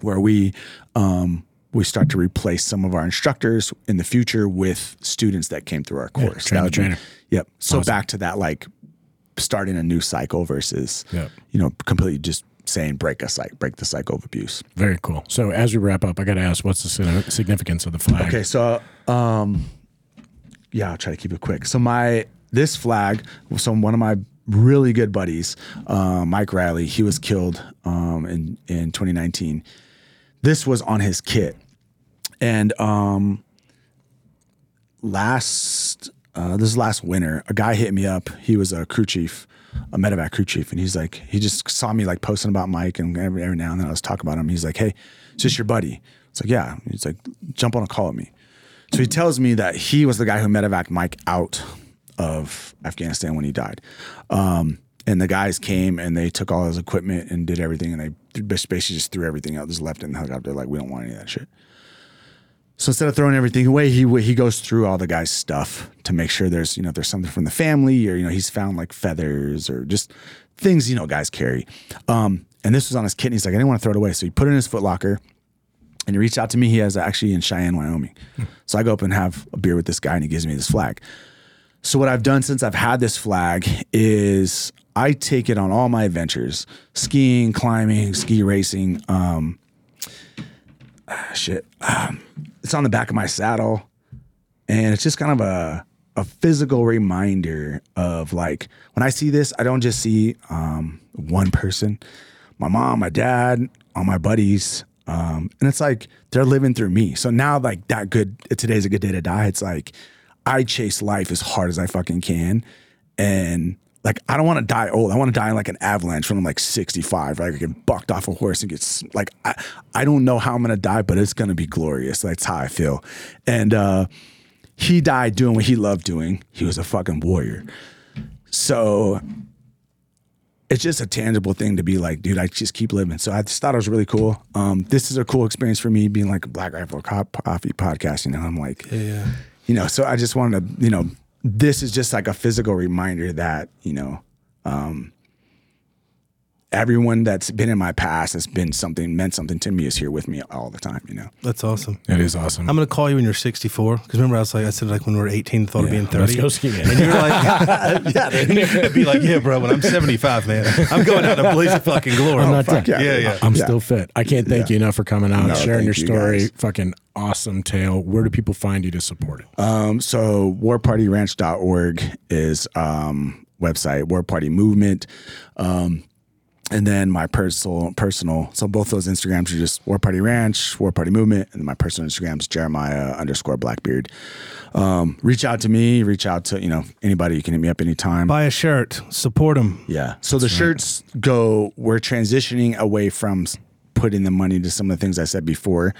where we um, we start to replace some of our instructors in the future with students that came through our course. train That would be- trainer. Yep. So Awesome. back to that, like starting a new cycle versus, Yep. you know, completely just saying break a cycle, break the cycle of abuse. Very cool. So as we wrap up, I got to ask, what's the significance of the flag? Okay, so um, yeah, I'll try to keep it quick. So my this flag, so one of my really good buddies, uh, Mike Riley, he was killed um, in in 2019. This was on his kit, and um, last uh, this is last winter, a guy hit me up. He was a crew chief, a medevac crew chief, and he's like, he just saw me like posting about Mike, and every, every now and then I was talking about him. He's like, hey, is this your buddy? It's like, yeah. He's like, jump on a call with me. So he tells me that he was the guy who medevac Mike out of Afghanistan when he died. Um, and the guys came and they took all his equipment and did everything, and they basically just threw everything out, just left it in the helicopter. Like, we don't want any of that shit. So instead of throwing everything away, he he goes through all the guy's stuff to make sure there's you know there's something from the family or you know he's found like feathers or just things you know guys carry. Um, and this was on his kit. And he's like, I didn't want to throw it away, so he put it in his footlocker. And he reached out to me. He has actually in Cheyenne, Wyoming. So I go up and have a beer with this guy, and he gives me this flag. So what I've done since I've had this flag is I take it on all my adventures: skiing, climbing, ski racing. Um, ah, shit, um, it's on the back of my saddle, and it's just kind of a a physical reminder of like when I see this, I don't just see um, one person, my mom, my dad, all my buddies, um, and it's like they're living through me. So now, like that good today's a good day to die. It's like I chase life as hard as I fucking can, and like I don't want to die old. I want to die in like an avalanche when I'm like 65. Like I get bucked off a horse and get like I I don't know how I'm gonna die, but it's gonna be glorious. That's how I feel. And uh, he died doing what he loved doing. He was a fucking warrior. So it's just a tangible thing to be like, dude, I just keep living. So I just thought it was really cool. Um, this is a cool experience for me being like a Black Rifle Co- Coffee podcast. You know, I'm like, Yeah. you know, so I just wanted to, you know, this is just like a physical reminder that, you know, um, everyone that's been in my past has been something, meant something to me is here with me all the time, you know? That's awesome. It is awesome. I'm gonna call you when you're 64 because remember I was like I said like when we were 18 thought of being 30. Let's go skiing. And you're like, yeah, and you're gonna be like, yeah, bro. When I'm 75, man, I'm going out in a blaze of fucking glory. I'm not done. yeah. Yeah, yeah. I'm Yeah. still fit. I can't thank you enough for coming out, No, sharing your thank you, story. Fucking awesome tale. Where do people find you to support it? Um, so warpartyranch.org is um website, War Party Movement. Um, and then my personal personal so both those Instagrams are just War Party Ranch, War Party Movement, and my personal Instagram's Jeremiah underscore Blackbeard. Um, reach out to me, reach out to, you know, anybody, you can hit me up anytime. Buy a shirt, support them. Yeah. So the shirts go, we're transitioning away from putting the money to some of the things I said before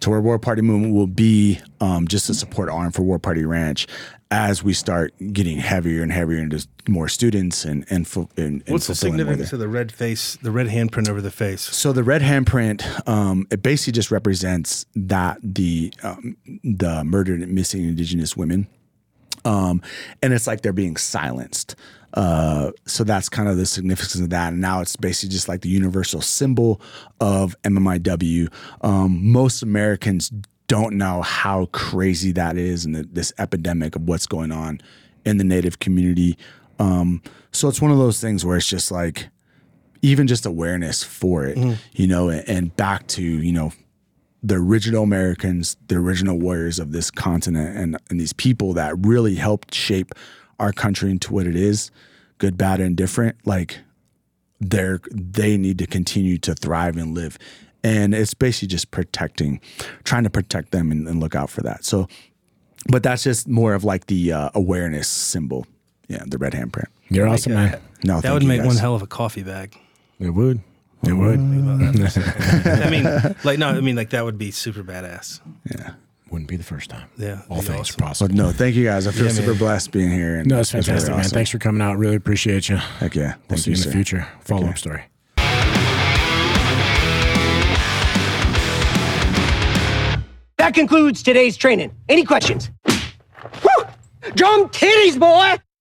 to where War Party Movement will be um, just a support arm for War Party Ranch as we start getting heavier and heavier into more students and, and, fu- and, and What's the significance of the red face, the red handprint over the face? So the red handprint, um, it basically just represents that the um, the murdered and missing Indigenous women, um, and it's like they're being silenced. Uh, so that's kind of the significance of that. And now it's basically just like the universal symbol of MMIW. Um, most Americans don't know how crazy that is and the, this epidemic of what's going on in the Native community. Um, so it's one of those things where it's just like even just awareness for it, you know, and, and back to, you know, the original Americans, the original warriors of this continent and, and these people that really helped shape our country into what it is, good, bad, and different, like they're they need to continue to thrive and live. And it's basically just protecting, trying to protect them and, and look out for that. So but that's just more of like the uh, awareness symbol. Yeah, the red handprint. You're awesome, man. No, That thank would you make guys. one hell of a coffee bag. It would. It would. I mean, like no, I mean like that would be super badass. Yeah. Wouldn't be the first time. Yeah, All it'd be things awesome. are possible. But no, thank you guys. I feel Yeah, super man. blessed being here. And No, it's really fantastic, man. awesome. Thanks for coming out. Really appreciate you. Heck yeah. We'll Thank see you in the sir. future. Follow Okay. up story. That concludes today's training. Any questions? Whew! Drum titties, boy!